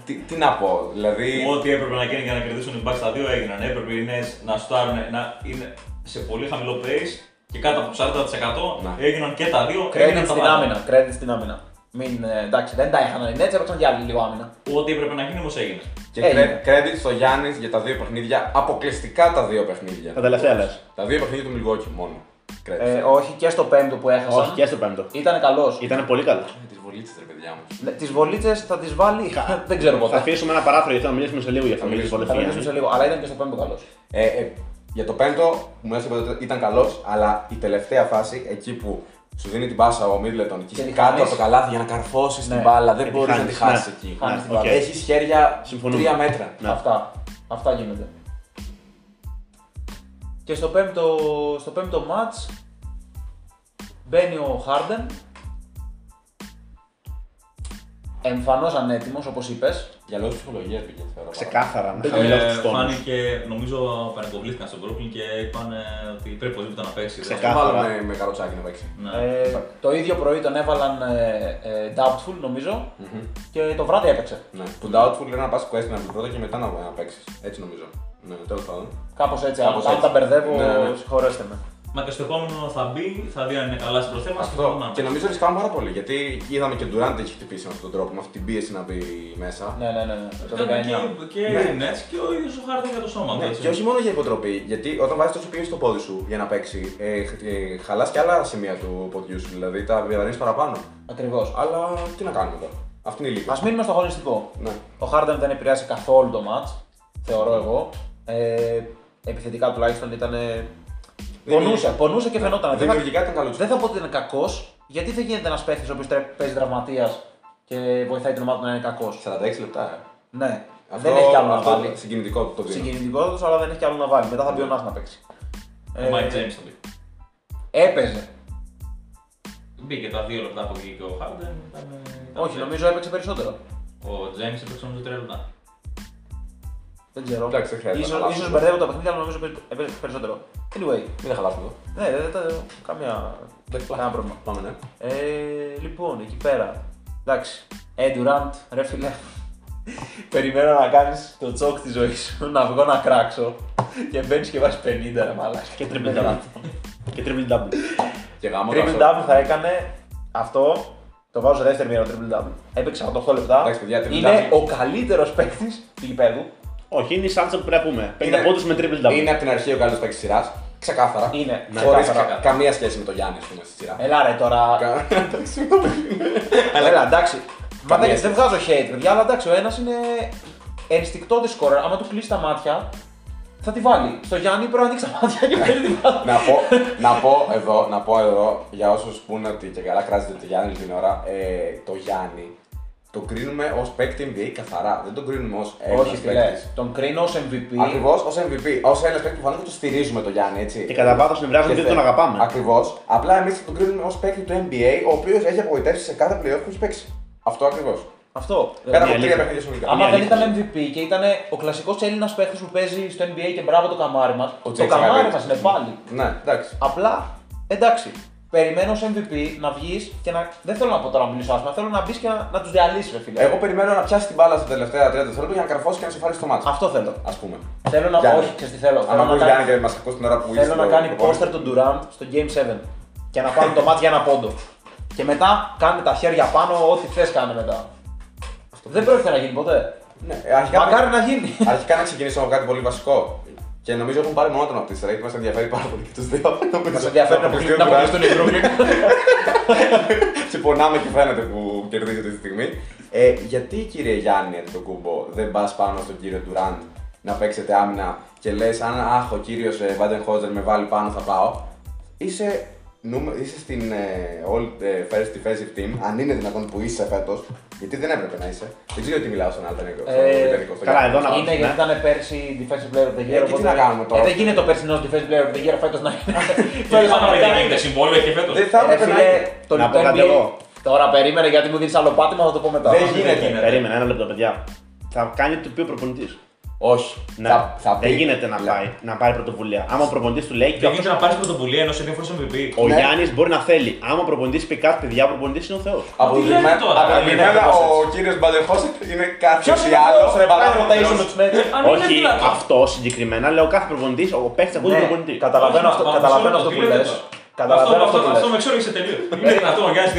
τι, τι να πω, δηλαδή.
Ό,τι έπρεπε να γίνει για να κερδίσουν οι Bucks τα δύο έγιναν. Έπρεπε οι Nets να στάρουν, να είναι σε πολύ χαμηλό pace και κάτω από 40%
Ναι.
έγιναν και τα δύο.
Credit
έγιναν τα
στην
πάντα.
άμυνα. Credit στην άμυνα. Μην, ε, εντάξει, δεν τα είχαν οι Nets, έπαιξαν και άλλοι λίγο άμυνα.
Ό,τι έπρεπε να γίνει όμως έγινε.
Και
Έγινε.
cre- credit στο Γιάννης για τα δύο παιχνίδια, αποκλειστικά τα δύο παιχνίδια.
Τα τελευταία λε.
Τα δύο παιχνίδια του Milwaukee μόνο. Credit.
Ε, όχι και στο πέμπτο που έχασαν.
Όχι και στο πέμπτο.
Ήταν καλός.
Ήταν πολύ καλός.
Τις βολίτσες, ρε παιδιά μου.
Τις βολίτσες θα τις βάλει. δεν ξέρω
Θα
ποτέ.
αφήσουμε ένα παράθυρο γιατί θα μιλήσουμε σε λίγο για αυτό.
Θα
με τις
μιλήσουμε,
Θα
βολές
μιλήσουμε
του
σε λίγο. Αλλά ήταν και στο πέμπτο καλός.
Ε, ε, για το πέμπτο, που μου έστειλε ότι ήταν καλός, αλλά η τελευταία φάση, εκεί που σου δίνει την πάσα ο Μίτλετον και
Και
είσαι
τη
κάτω
χάνεις.
από το καλάθι για να καρφώσεις την
Ναι.
μπάλα, δεν
τη
μπορείς να τη
χάνεις,
χάσεις
ναι.
εκεί.
Χάνεις
Ναι,
την μπάλα.
οκ.
Έχεις χέρια
Συμφωνούμε.
τρία μέτρα.
Ναι.
Αυτά. Αυτά γίνονται. Και στο πέμπτο, στο πέμπτο match μπαίνει ο Harden. Εμφανώς ανέτοιμος όπως είπες.
Για λόγους ψυχολογίας πήγε, θεωρώ.
Ξεκάθαρα, να
Ε,
χαμηλώσει
Ε,
τους τόνους.
φάνηκε, νομίζω πανεκοβλήθηκαν στον Brooklyn και είπαν ε, ότι πρέπει οπωσδήποτε να παίξει.
Θα
Ξεκάθαρα.
το βάλουμε με καροτσάκι να παίξει.
Ναι.
Ε, το ίδιο πρωί τον έβαλαν ε, ε, Doubtful νομίζω
Μμμ.
και το βράδυ έπαιξε.
Ναι. Του doubtful είναι να πας quest να βρει πρώτα και μετά να, να παίξεις. Έτσι νομίζω. Ναι, τέλος πάντων.
Κάπως έτσι,
Κάπως
αν
έτσι.
τα μπερδεύω
Ναι, ναι.
συγχωρέστε με.
Μα και στο επόμενο θα μπει, θα δει αν είναι καλά στην προθέμα.
Αυτό. Και νομίζω ρισκάμε πάρα πολύ γιατί είδαμε και Durant έχει χτυπήσει με αυτόν τον τρόπο, με αυτή την πίεση να μπει μέσα.
Ναι, ναι, ναι, ναι. το
Και,
19.
και
Ναι.
οι Nets και ο ίδιος ο Harden για το σώμα του.
Ναι,
έτσι.
και όχι μόνο για υποτροπή, γιατί όταν βάζεις τόσο πίεση στο πόδι σου για να παίξει, ε, ε, χαλάς και άλλα σημεία του ποδιού σου, δηλαδή τα διαδρύνει παραπάνω.
Ακριβώς.
Αλλά τι να κάνουμε τώρα. Αυτή είναι η λίγη.
Ας μείνουμε στο αγωνιστικό.
Ναι.
Ο Harden δεν επηρέασε καθόλου το match, θεωρώ εγώ. Ε, επιθετικά τουλάχιστον ήταν. Πονούσε, πονούσε και φαινόταν. Δεν θα,
Δημιουργικά ήταν καλό.
δεν θα πω ότι είναι κακός, γιατί δεν γίνεται ένας παίχτη ο οποίος παίζει τραυματίας και βοηθάει την ομάδα του να είναι κακός.
46 λεπτά, ε.
Ναι,
Αυτό,
δεν έχει κι άλλο να
αυτό
βάλει.
συγκινητικό το δίνω.
Συγκινητικότητας, αλλά δεν έχει κι άλλο να βάλει. Μετά θα μπει ο Νας να παίξει.
Ο Mike James θα μπει.
Έπαιζε.
Μπήκε τα δύο λεπτά που βγήκε ο Harden. Ήταν, ήταν
Όχι,
perfect.
νομίζω έπαιξε περισσότερο.
Ο James έπαιξε νομίζω τρία λεπτά.
Δεν ξέρω.
Εντάξει, δεν χρειάζεται να
Ίσως,
χαλάσουμε.
ίσως μπερδεύω τα παιχνίδια, αλλά νομίζω έπαιζε περισσότερο. Anyway,
Μην τα χαλάσουμε εδώ.
ναι, δεν δεν- δεν- καμία, κανένα πρόβλημα.
Πάμε, ναι.
Ε, λοιπόν, εκεί πέρα. Εντάξει. Ε, Durant, ρε φίλε. Περιμένω να κάνεις το τσόκ της ζωής σου, να βγω να κράξω και μπαίνεις και βάζεις 50 ρε μαλάκα.
Και triple double. Και triple double.
Και γάμο
Triple
αυτό.
double θα έκανε αυτό. Το βάζω σε δεύτερη μοίρα triple double. Έπαιξε 48 λεπτά.
Εντάξει, παιδιά, triple
είναι
double.
ο καλύτερος παίκτης του γηπέδου.
Όχι, είναι η Σάντσα που πρέπει να πούμε. 50
Είναι-
πόντους με triple double.
Είναι από την αρχή ο καλύτερος παίκτης τη σειράς. Ξεκάθαρα.
Είναι.
Ναι,
Χωρίς
ξεκάθαρα.
καμία σχέση με τον Γιάννη, ας πούμε, στη σειρά.
Έλα ρε τώρα.
Κα- Εντάξει, συγγνώμη.
Έλα, εντάξει. Μα
Καμία
δεν,
σχέση.
δεν βγάζω hate, παιδιά, αλλά εντάξει, ο ένας είναι ενστικτόδη σκόρερ. Άμα του κλείσει τα μάτια, θα τη βάλει. Στο Γιάννη πρέπει να ανοίξει τα μάτια και παίρνει την μπάλα.
να, πω, να, πω εδώ, να πω εδώ για όσους πούνε ότι και καλά κράζεται το Γιάννης την ώρα, ε, το Γιάννη τον κρίνουμε ως παίκτη NBA καθαρά. Δεν τον κρίνουμε ως
Όχι, φίλε. Τον κρίνω ως MVP.
Ακριβώς ως MVP. Ω ένα παίκτη που φανεί το στηρίζουμε το Γιάννη, έτσι.
Και κατά βάθο νευριάζουμε γιατί τον αγαπάμε.
Ακριβώς. Απλά εμείς τον κρίνουμε ως παίκτη του NBA, ο οποίος έχει απογοητεύσει σε κάθε playoff που έχει παίξει. Αυτό ακριβώς.
Αυτό.
Πέρα από
αλήθεια.
τρία παιχνίδια συνολικά.
Άμα
Μία
δεν
αλήθεια.
ήταν MVP και ήταν ο κλασικός Έλληνας παίχτη που παίζει στο NBA και μπράβο το καμάρι μας.
Ο
Το
Τζέικ
καμάρι
Σαγαβίτης.
μας είναι πάλι.
Ναι, εντάξει.
Απλά εντάξει. Περιμένω ως MVP να βγεις και να. Δεν θέλω να πω τώρα να μιλήσω άσχημα, θέλω να μπεις και να, να τους διαλύσεις, ρε φίλε.
Εγώ περιμένω να πιάσει την μπάλα στα τελευταία 30 δευτερόλεπτα για να καρφώσει και να σου πάρει το ματς.
Αυτό θέλω.
Α πούμε.
Θέλω να.
Γιάννη.
Όχι, ξέρεις τι θέλω.
Αν
Θέλω να
ακούς
κάνει-
Γιάννη και μας ακούς την ώρα που είσαι.
Θέλω να
στο
κάνει
προπόνηση.
poster τον Durant στο Game 7 και να πάρουν το μάτι για ένα πόντο. Και μετά κάνετε τα χέρια πάνω, ό,τι θες κάνε μετά. Δεν πρόκειται να γίνει ποτέ.
Ναι, ε, αρχικά,
Μακάρι να γίνει.
αρχικά να ξεκινήσω από κάτι πολύ βασικό. Και νομίζω έχουν πάρει μονότονο από τη σειρά γιατί μας ενδιαφέρει πάρα πολύ και τους δύο.
Μας ενδιαφέρει να αποκλειστούν να αποκλειστούν οι Brooklyn.
Συμπονάμε και φαίνεται που κερδίζετε αυτή τη στιγμή. Ε, γιατί κύριε Γιάννη Αντιτοκούμπο δεν πας πάνω στον κύριο Ντουράντ να παίξετε άμυνα και λες: Αν αχ, ο κύριος Βάντεν Χόζερ με βάλει πάνω, θα πάω. Είσαι νούμε- είσαι στην ε, All ε, First Defensive Team, αν είναι δυνατόν που είσαι φέτος, γιατί δεν έπρεπε να είσαι. Δεν ξέρω τι μιλάω στον Αλτανικό.
Ε,
καλά, εδώ να
Είναι
ναι.
γιατί ήταν πέρσι Defensive Player of the Year.
Ε, και τι να κάνουμε τώρα.
Ε, δεν γίνεται ο περσινός Defensive Player of the Year φέτος να είναι. Φέτος
Πάμε
να
να
είναι.
γίνεται συμβόλαιο και φέτος.
Δεν θα
Ρε
έπρεπε να
φίλε,
είναι.
το
Να πω κάτι
NBA
εγώ.
Τώρα περίμενε γιατί μου δίνεις άλλο πάτημα, θα το πω μετά.
Δεν γίνεται.
γίνεται.
Περίμενε ένα λεπτό, παιδιά. Θα κάνει το οποίο προπονητής.
Όχι.
Ναι.
Θα, θα
δεν
πει-
γίνεται να
Ναι.
πάει, να πάρει πρωτοβουλία. Άμα ο προπονητής του λέει και
Δεν
αυτός-
γίνεται να πάρεις πρωτοβουλία ενώ σε δύο φορές MVP.
ο
Ναι.
Γιάννης μπορεί να θέλει. Άμα ο προπονητής πει κάτι, παιδιά, ο προπονητής είναι ο Θεός.
Αποδεικμένα
λέτε τώρα,
αποδεικμένα
είναι
ο
έτσι;
κύριος Μπαντεχώσετ είναι κάτι
Ποιος είναι
άλλο.
άλλος, ρε
παρά
Πάμε
ο
rotation
Θεός.
με του Nets.
Αν είναι
Όχι
δυνατόν.
αυτό συγκεκριμένα, λέω κάθε προπονητής, ο παίχτη ακούει τον
Ναι,
προπονητή.
Καταλαβαίνω
Όχι,
αυτό,
μα- μα-
καταλαβαίνω
μισό
αυτό που
λεπτό,
λες.
Τι λέτε τώρα.
Καταλαβαίνω
Αυτό,
αυτό που
αυτό, αυτό
λε.
με εξόριξε τελείως. Είναι δυνατόν ο Γιάννης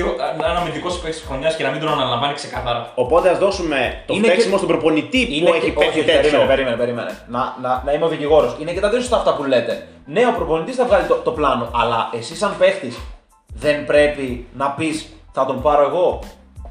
ένα αμυντικός παίκτης χρονιάς και να μην τον αναλαμβάνει ξεκάθαρα.
Οπότε ας δώσουμε το
Είναι
παίξιμο
και-
στον προπονητή που
Είναι
έχει
και-
παίξει
όχι,
τέτοιο.
περίμενε, περίμενε, περίμενε. Να, να, να είμαι ο δικηγόρος. Είναι και τα δύο σωστά αυτά που λέτε. Ναι, ο προπονητής θα βγάλει το, το πλάνο, αλλά εσύ σαν παίχτη δεν πρέπει να πεις θα τον πάρω εγώ.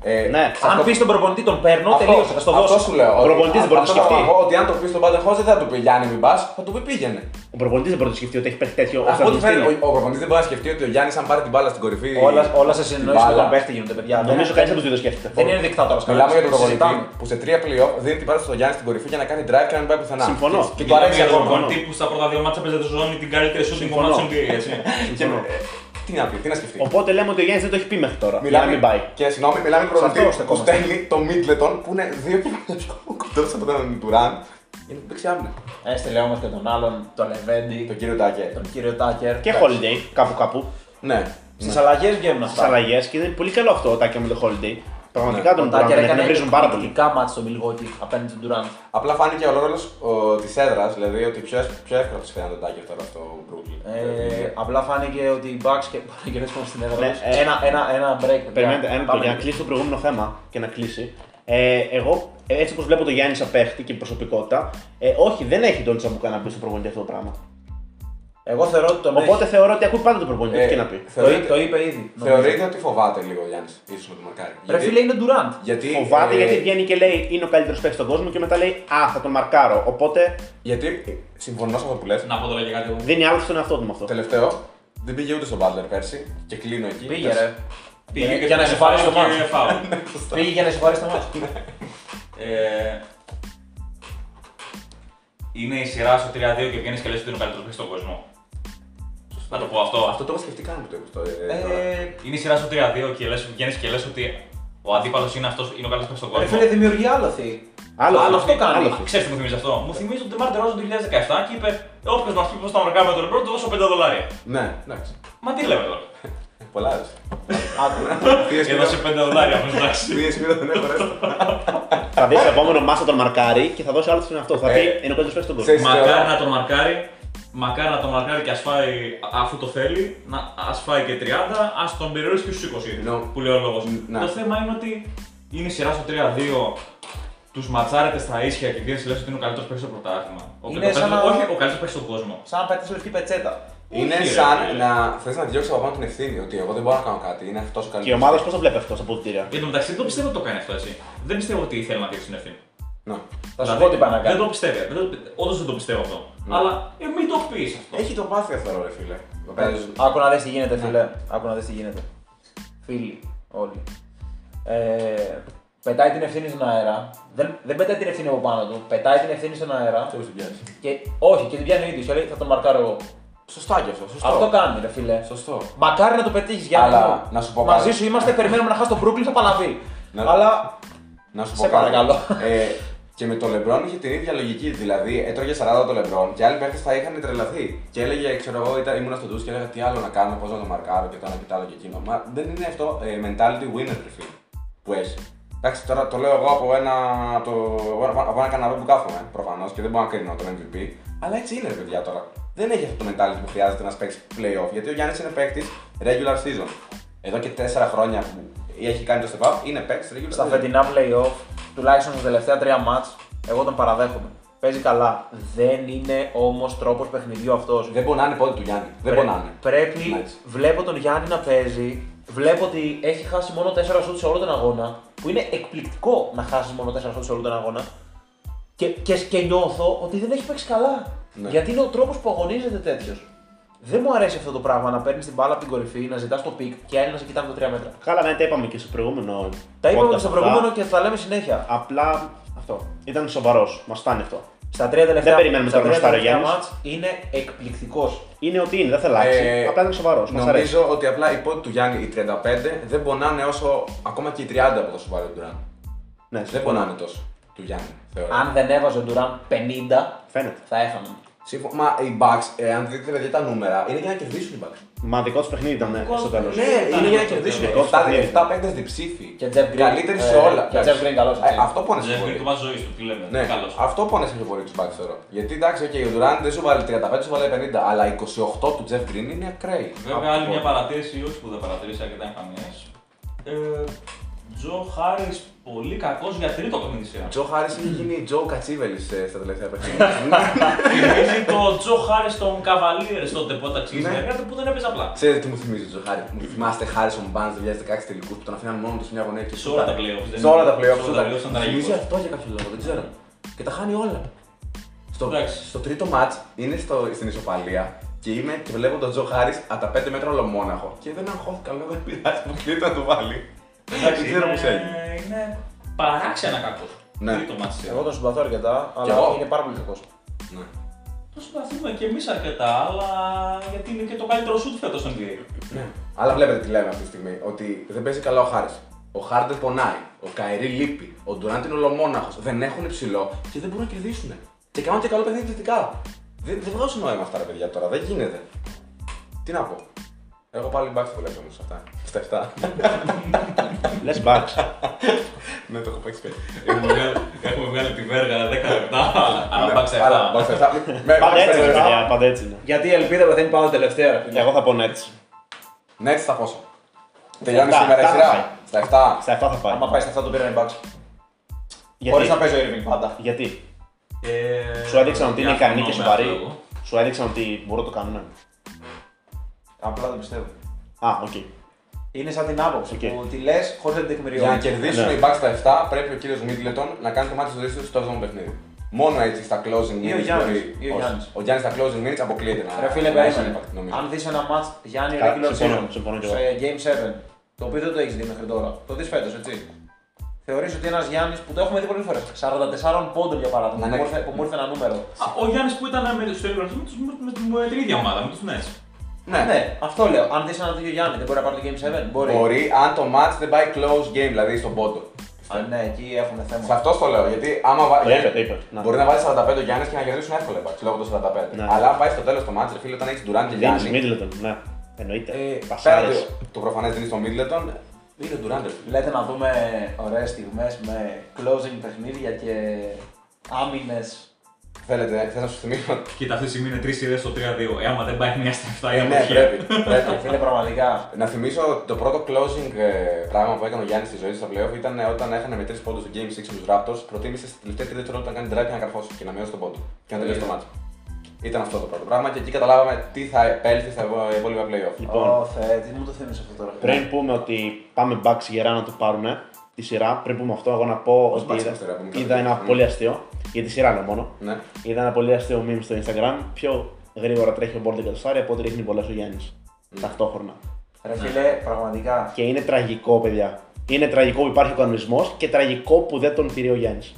Ε,
Ναι.
Αν πεις τον προπονητή τον παίρνω,
αυτό-
τελείωσε, θα στο
Αυτό
δώσω.
σου λέω.
Ο προπονητής δεν μπορεί να
αυτό
σκεφτεί.
θέλω πω, Ότι αν το πεις στον Μπαντεχώσετ δεν θα του πει Γιάννη μην πας, θα του πει πήγαινε.
Ο προπονητής δεν μπορεί να σκεφτεί ότι έχει παίξει τέτοιο
Αυτό
ώστε
του
να
φαίνεται.
στείλει.
Ο, ο προπονητής δεν μπορεί να σκεφτεί ότι ο Γιάννης αν πάρει την μπάλα στην κορυφή.
Όλα, όλα σε
την
συνεννόηση με
μπάλα,
τον παίχτη γίνονται, παιδιά.
Νομίζω
Δεν-
κανείς από τους δύο το σκέφτεται.
Δεν είναι δικτάτορα.
Μιλάμε για τον προπονητή που σε τρία playoff δίνει την μπάλα στον Γιάννη στην κορυφή για να κάνει drive και να μην πάει πουθενά.
Συμφωνώ.
Και του αρέσει
για τον
ακόμα.
προπονητή που στα πρώτα δύο μάτσα παίζει τη ζώνη την καλύτερη shooting
Συμφωνώ.
ομάδα NBA. Έτσι.
Και, ε, Τι να πει, τι να σκεφτεί.
Οπότε λέμε ότι ο Γιάννης δεν το έχει πει μέχρι τώρα. Για να
Μιλάμε,
μην πάει.
και συγγνώμη, μιλάμε για
αυτό
προπονητή που
στεκόμαστε.
στέλνει το Μίτλετον που είναι δύο και πιο κοντό από τον Τουράν. Είναι δεξί άμυνα.
Έστειλε όμω και τον άλλον, τον Λεβέντι,
Τον κύριο Τάκερ.
τον κύριο Τάκερ.
Και holiday κάπου κάπου.
Ναι.
Στις αλλαγές βγαίνουν
Στις
αυτά.
αλλαγές και είναι πολύ καλό αυτό ο Τάκια με το holiday. Πραγματικά
Ο
τον
Τάκερ
Durant,
έκανε
τον βρίζουν πάρα πολύ.
εκπληκτικά μάτια στο Milwaukee απέναντι στον Durant.
Απλά φάνηκε ο ρόλο της έδρας, δηλαδή ότι πιο, έσ- πιο εύκολα του φαίνεται τον Τάκερ τώρα στο Brooklyn.
Ε, απλά φάνηκε ότι οι Bucks και μπορεί να κερδίσουν στην έδρα
Ναι,
τους.
ε,
ένα, ένα, ένα break. παιδιά.
Περιμένετε ένα λεπτό
Πάμε.
για να κλείσει το προηγούμενο θέμα και να κλείσει. Ε, εγώ, ε, έτσι όπως βλέπω το Γιάννη σαν παίχτη και προσωπικότητα, ε, όχι, δεν έχει τον Τσαμπουκά να πει στο προπονητή αυτό το πράγμα.
Εγώ θεωρώ ότι τον
Οπότε
έχει.
θεωρώ ότι ακούει πάντα τον προπονητή.
Ε,
τι και να πει.
Το,
θεωρείτε-
το είπε ήδη. νομίζω.
Θεωρείτε ότι φοβάται λίγο ο Γιάννης, ίσως με το μαρκάρι.
Ρε φίλε είναι Durant.
γιατί,
Φοβάται
ε,
γιατί βγαίνει και λέει είναι ο καλύτερος παίκτης στον κόσμο και μετά λέει Α, θα τον μαρκάρω. Οπότε
Γιατί ε, συμφωνώ σε αυτό που λες.
Να πω τώρα και κάτι εγώ.
δίνει άλλο στον εαυτό του με αυτό.
Τελευταίο, δεν πήγε ούτε στον Butler πέρσι και κλείνω εκεί.
Πήγε ρε.
Πήγε
Για να
και
σε πάρει στο
φάουλ
μάτι.
και φάουλ.
Πήγε για να σε πάρει στο μάτι.
Ε, Είναι η σειρά στο 3-2 και βγαίνεις και λες ότι είναι ο καλύτερος παίκτης στον κόσμο. Να το πω αυτό.
Αυτό το έχω σκεφτεί καν που το είπες τώρα. ε, τώρα.
Ε,
Είναι η σειρά στο 3-2 και λες, βγαίνεις και λες ότι ο αντίπαλος είναι, αυτός, είναι ο καλύτερος παίκτη στον
Ρε
κόσμο.
φίλε δημιουργεί άλοθη.
Άλλο,
Άλλο αυτό κάνει.
άλλο.
Ξέρεις τι μου θυμίζει αυτό; Μου θυμίζει τον Τεμάρ Τερόζο το 2017 και είπε: Όποιος μας πει πώς θα μαρκάρουμε τον Λεμπρόν, του δώσω 5 δολάρια.
Ναι, εντάξει.
Μα τι λέμε τώρα.
Πολλά ρε.
Άκου.
Έδωσε 5 δολάρια όμως εντάξει.
Δύο σημεία δεν έχω ρε.
Θα δεις το επόμενο μάσα τον μαρκάρι και θα δώσει άλλο στον εαυτό. του. Θα
Ε,
πει είναι ο καλύτερος παίκτης στον κόσμο.
ξέρεις-
Μακάρι
θεωρώ-
να τον μαρκάρει, μακάρι να τον μαρκάρει και ας φάει, αφού το θέλει, να ας φάει και 30, ας τον περιορίσει και στους 20,
No.
που λέει ο λόγος.
Ναι.
Το θέμα είναι ότι είναι η σειρά στο 3-2, τους ματσάρετε στα ίσια και βγαίνεις και λες ότι είναι ο καλύτερος παίκτης στο πρωτάθλημα. Ο,
Είναι
ο,
σαν
καλύτερος-
να-
Όχι ο καλύτερος παίκτης στον κόσμο.
Σαν να πετύχει λευκή πετσέτα.
Είναι
Όχι, ρε,
σαν
φίλε.
να θες να διώξει από πάνω την ευθύνη. Ότι εγώ δεν μπορώ να κάνω κάτι. Είναι αυτός καλύτερος.
Και η ομάδα πώς το βλέπει αυτό στα αποδητήρια.
Εν τω μεταξύ δεν το πιστεύω ότι το κάνει αυτό έτσι. Δεν πιστεύω ότι θέλει να δείξει την ευθύνη.
Ναι.
Θα σου πω τι πάει να
Δεν
κάνει.
το πιστεύει. Δεν το- Όντως δεν το πιστεύω αυτό.
Ναι.
Αλλά ε, μην το πεις αυτό.
Έχει το πάθει αυτό, ρε φίλε. Το παίζει-
Άκου να δεις τι γίνεται, φίλε. Άκου να δεις τι γίνεται. Φίλοι, όλοι. Ε, πετάει την ευθύνη στον αέρα. Δεν, δεν πετάει την ευθύνη από πάνω του. Πετάει την ευθύνη στον αέρα.
Αυτό την πιάσει.
Και όχι, και την πιάνει ο ίδιος. Και λέει θα τον μαρκάρω εγώ.
Σωστά και αυτό. Σωστό.
Αυτό κάνει, ρε φίλε.
Σωστό.
Μακάρι να το πετύχεις για
Αλλά,
να
να σου πω
Μαζί
κάτι.
σου είμαστε, περιμένουμε να χάσει τον Brooklyn, θα παλαβεί.
Να-
Αλλά
Να σου πω
Σε
κάτι.
παρακαλώ.
Ε, και με το Λεμπρόν είχε την ίδια λογική. Δηλαδή έτρωγε 40 το Λεμπρόν και άλλοι παίχτες θα είχαν τρελαθεί. Και έλεγε, ξέρω εγώ, ήταν, ήμουν στο ντους και έλεγα τι άλλο να κάνω, πώς να το μαρκάρω και το ένα και το άλλο και εκείνο. Μα δεν είναι αυτό ε, mentality winner, ρε φίλε, που έχεις. Εντάξει, τώρα το λέω εγώ από ένα, το, από ένα καναπέ που κάθομαι προφανώς και δεν μπορώ να κρίνω τον MVP. Αλλά έτσι είναι, ρε παιδιά τώρα. Δεν έχει αυτό το mentality που χρειάζεται να παίξει playoff. Γιατί ο Γιάννης είναι παίκτης regular season. Εδώ και 4 χρόνια που έχει κάνει το step up είναι παίκτης regular
στα
season.
φετινά playoff, τουλάχιστον στα τελευταία τρία μάτς, εγώ τον παραδέχομαι. Παίζει καλά. Δεν είναι όμως τρόπος παιχνιδιού αυτός.
Δεν μπορεί να είναι πόδι του Γιάννη. Δεν μπορεί να είναι.
Πρέπει,
Nice.
βλέπω τον Γιάννη να παίζει, βλέπω ότι έχει χάσει μόνο 4 σουτ σε όλο τον αγώνα, που είναι εκπληκτικό να χάσεις μόνο 4 σουτ σε όλο τον αγώνα. Και, και, και νιώθω ότι δεν έχει παίξει καλά.
Ναι.
Γιατί είναι ο τρόπος που αγωνίζεται τέτοιος. Δεν μου αρέσει αυτό το πράγμα να παίρνεις την μπάλα από την κορυφή, να ζητάς το pick και άλλοι να σε κοιτάνε στα 3 μέτρα.
Καλά, ναι, τα είπαμε και στο προηγούμενο.
Τα είπαμε
podcast
και στο
αυτά.
προηγούμενο και θα τα λέμε συνέχεια.
Απλά αυτό. Ήταν σοβαρός. Μας φτάνει αυτό.
Στα τρία τελευταία,
Δεν περιμένουμε
στα
τώρα να
τρία
σουτάρει ο
τελευταία
Γιάννης.
μάτς είναι εκπληκτικός.
Είναι ότι είναι, δεν θα αλλάξει.
Ε,
Απλά ήταν σοβαρός. Μας αρέσει.
Νομίζω ότι απλά οι πόντοι του Γιάννη, οι 35, δεν πονάνε όσο ακόμα και οι 30 από το σοβαρό του Ντουράν.
Ναι,
Δεν
συμφωνώ.
πονάνε τόσο του Γιάννη, θεωρώ.
Αν δεν έβαζε ο Ντουράν 50,
Φαίνεται.
θα έφανε.
Συμφω- Μα οι Bucks, ε, αν δείτε παιδιά τα νούμερα, είναι για να κερδίσουν οι Bucks.
Μα δικό του παιχνίδι ήταν ναι,
Δικό
στο
τους
τέλος.
παιχνίδι.
Ναι,
ήταν
είναι για να
αυτό το
κερδίσουν.
δικό τους
7
παιχνίδι.
7 παίκτες διψήφοι.
Και Jeff Green,
Καλύτεροι σε
ε,
όλα.
και Jeff Green καλός,
Ε,
έτσι.
Αυτό πόνεσε πιο
Ζεύγει
πολύ.
το βάζει ζωή του, τι λέμε.
Ναι,
Καλώς.
αυτό πόνεσε πιο πολύ τους Bucks θεωρώ. Γιατί εντάξει, okay, ο Durant δεν σου βάλει 35, σου βάλει 50, αλλά 28 του Jeff Green είναι ακραίοι.
Βέβαια, άλλη μια παρατήρηση, όχι που δεν παρατήρησα αρκετά εμφανέ. Ε, Τζο Χάρη πολύ κακός για τρίτο παιχνίδι σειράς.
Ο Τζο Χάρη έχει γίνει Τζο Κατσίβελης στα τελευταία παιχνίδια.
Θυμίζει το Τζο Χάρη των Καβαλίερ στο τεπότα
Ναι.
κάτι που δεν έπαιζε απλά.
Ξέρετε τι μου θυμίζει ο Τζο Χάρη. Μου θυμάστε Χάρισον Barnes 2016 τελικούς που τον αφήναν μόνο του σε μια γωνία και
Σε όλα τα playoffs, δεν
Σε όλα τα
είναι-
playoffs.
σε όλα τα playoffs ήταν
Μου Θυμίζει
τραγικός.
αυτό για κάποιο λόγο, δεν ξέρω. Και τα χάνει όλα. Στο,
Εντάξει.
στο τρίτο μάτ είναι στο, στην ισοπαλία και είμαι και βλέπω τον Τζο Χάρη από τα 5 μέτρα ολομόναχο. Και δεν αγχώθηκα, λέω δεν πειράζει, μου κλείνει να του βάλει. Δεν ξέρω πώς έγινε.
Είναι παράξενα κακό.
Ναι.
Τρίτο μάτι σειρά.
Εγώ τον συμπαθώ αρκετά, αλλά
εγώ.
είναι πάρα πολύ κακός.
Ναι.
Το συμπαθούμε και εμείς αρκετά, αλλά γιατί είναι και το καλύτερο σουτ φέτος στο NBA.
Ναι. Αλλά βλέπετε τι λέμε αυτή τη στιγμή. Ότι δεν παίζει καλά ο Χάρης. Ο Χάρντεν πονάει. Ο Καϊρή λείπει. Ο Ντουράντ είναι ολομόναχος. Δεν έχουν υψηλό και δεν μπορούν να κερδίσουν. Και κάνουν και καλό παιχνίδι θετικά. Δεν, δεν βγάζουν νόημα αυτά τα παιδιά τώρα. Δεν γίνεται. Τι να πω. Εγώ πάλι μπάξι το βλέπω όμως αυτά. Στα 7.
Λες μπαξ.
ναι, το έχω παίξει πέρα.
Έχουμε βγάλει- Έχουμε βγάλει τη βέργα 10 λεπτά, αλλά
Ναι,
μπάξε
αλλά
αυτά.
μπάξι αυτά. Με
Πάντα
μπάξι
έτσι είναι,
αυτά.
παιδιά, πάντα έτσι είναι.
Γιατί η ελπίδα πεθαίνει πάντα τελευταία. ρε φίλε.
Εγώ θα πω Nets.
Ναι, έτσι στα πόσα. Τελειώνει
Στα
σήμερα η
επτά θα
σειρά.
πάει.
Στα 7.
Στα 7 θα πάει.
Άμα πάει στα αυτά το πήραν οι Bucks.
Γιατί,
Χωρίς να παίζει ο Irving πάντα.
γιατί;
Ε,
σου έδειξαν ότι είναι ικανοί και
διαφωνώ με
σοβαροί.
αυτό εγώ.
Σου έδειξαν ότι μπορούν να το κάνουν.
Απλά δεν πιστεύω.
Α, οκ.
Είναι σαν την άποψη
Οκ.
που τη λες χωρίς να την
Για να
τεκμηριώνει.
κερδίσουν
Ναι.
οι Bucks στα 7, πρέπει ο κύριος Μίτλετον να κάνει το ματς της ζωής του στο 7ο παιχνίδι. Μόνο έτσι στα closing
Ή ο
minutes
Γιάννης,
μπορεί-
ή ο
όχι.
Γιάννης.
Ο Γιάννης στα closing minutes αποκλείεται να
Ρε φίλε,
να έχει
περίμενε.
impact, νομίζω.
Αν δεις ένα match Γιάννη
Κα-
regular
συμφωνώ,
season
συμφωνώ κι εγώ.
σε Game 7, το οποίο δεν το έχεις δει μέχρι τώρα, το δεις φέτος, έτσι. Θεωρείς ότι ένας Γιάννης που το έχουμε δει πολλές φορές, 44 πόντων για παράδειγμα,
Ναι,
που,
ναι.
μου ήρθε, που μου ήρθε ένα νούμερο.
Α, Ο Γιάννης που ήταν με στο Eagles με, τους- με, με, με την ίδια ομάδα, με τους Nets.
Ναι.
Ναι, αυτό λέω. Αν δεις ένα τέτοιο Γιάννη, δεν μπορεί να πάρει το Game 7. Μπορεί.
Μπορεί αν το match δεν πάει close game, δηλαδή στον πόντο.
Α, ναι, εκεί έχουν
Σε
θέμα.
αυτό το λέω, γιατί άμα
Το
βάλει.
είπε, το είπε. Να.
Μπορεί να βάλει 45 ο Γιάννης και να κερδίσουν εύκολα οι Bucks λόγω του 45.
Ναι.
Αλλά αν πάει στο τέλος το match, ρε φίλε, όταν έχεις Durant και
Δίνει
Γιάννη.
Middleton, ναι. Εννοείται.
Ε, πέρα
Πασάρες.
το- το προφανές δίνει στο Middleton, είναι Durant. ρε φίλε.
Λέτε να δούμε ωραίες στιγμές με closing παιχνίδια και άμυνες.
Θέλετε, θε να σου θυμίσω.
Κοίτα, αυτή τη στιγμή είναι τρεις σειρές στο 3-2. Ε, άμα δεν πάει μία στα 7 η
Ε, ναι,
αποχή.
πρέπει. πρέπει.
Φίλε, πραγματικά.
Να θυμίσω ότι το πρώτο closing ε, πράγμα που έκανε ο Γιάννης στη ζωή του στα playoff ήταν ε, όταν έχανε με 3 πόντους στο Game 6 με τους Raptors. Προτίμησε στη τελευταία τρίτη δευτερόλεπτα να κάνει drive και να καρφώσει και να μειώσει τον πόντο. Και να τελειώσει το μάτι. Ήταν αυτό το πρώτο πράγμα και εκεί καταλάβαμε τι θα επέλθει στα υπόλοιπα playoff.
Λοιπόν,
Ω, Θεέ, τι μου το θύμισε αυτό τώρα.
πριν πούμε ότι πάμε Bucks γερά να το πάρουν τη σειρά, πριν πούμε αυτό, εγώ να πω
Πώς
ότι
Bucks
είδα,
είναι σειρά, πούμε,
είδα
κάτι
ένα
τέτοιο.
πολύ αστείο, για τη σειρά λέω μόνο.
Ναι.
Είδα ένα πολύ αστείο meme στο Instagram. Πιο γρήγορα τρέχει ο Μπόρντε Κατσάρι από ό,τι ρίχνει πολλές ο Γιάννης. Ταυτόχρονα.
Ρε φίλε, πραγματικά.
Και είναι τραγικό, παιδιά. Είναι τραγικό που υπάρχει ο κανονισμός και τραγικό που δεν τον τηρεί ο Γιάννης.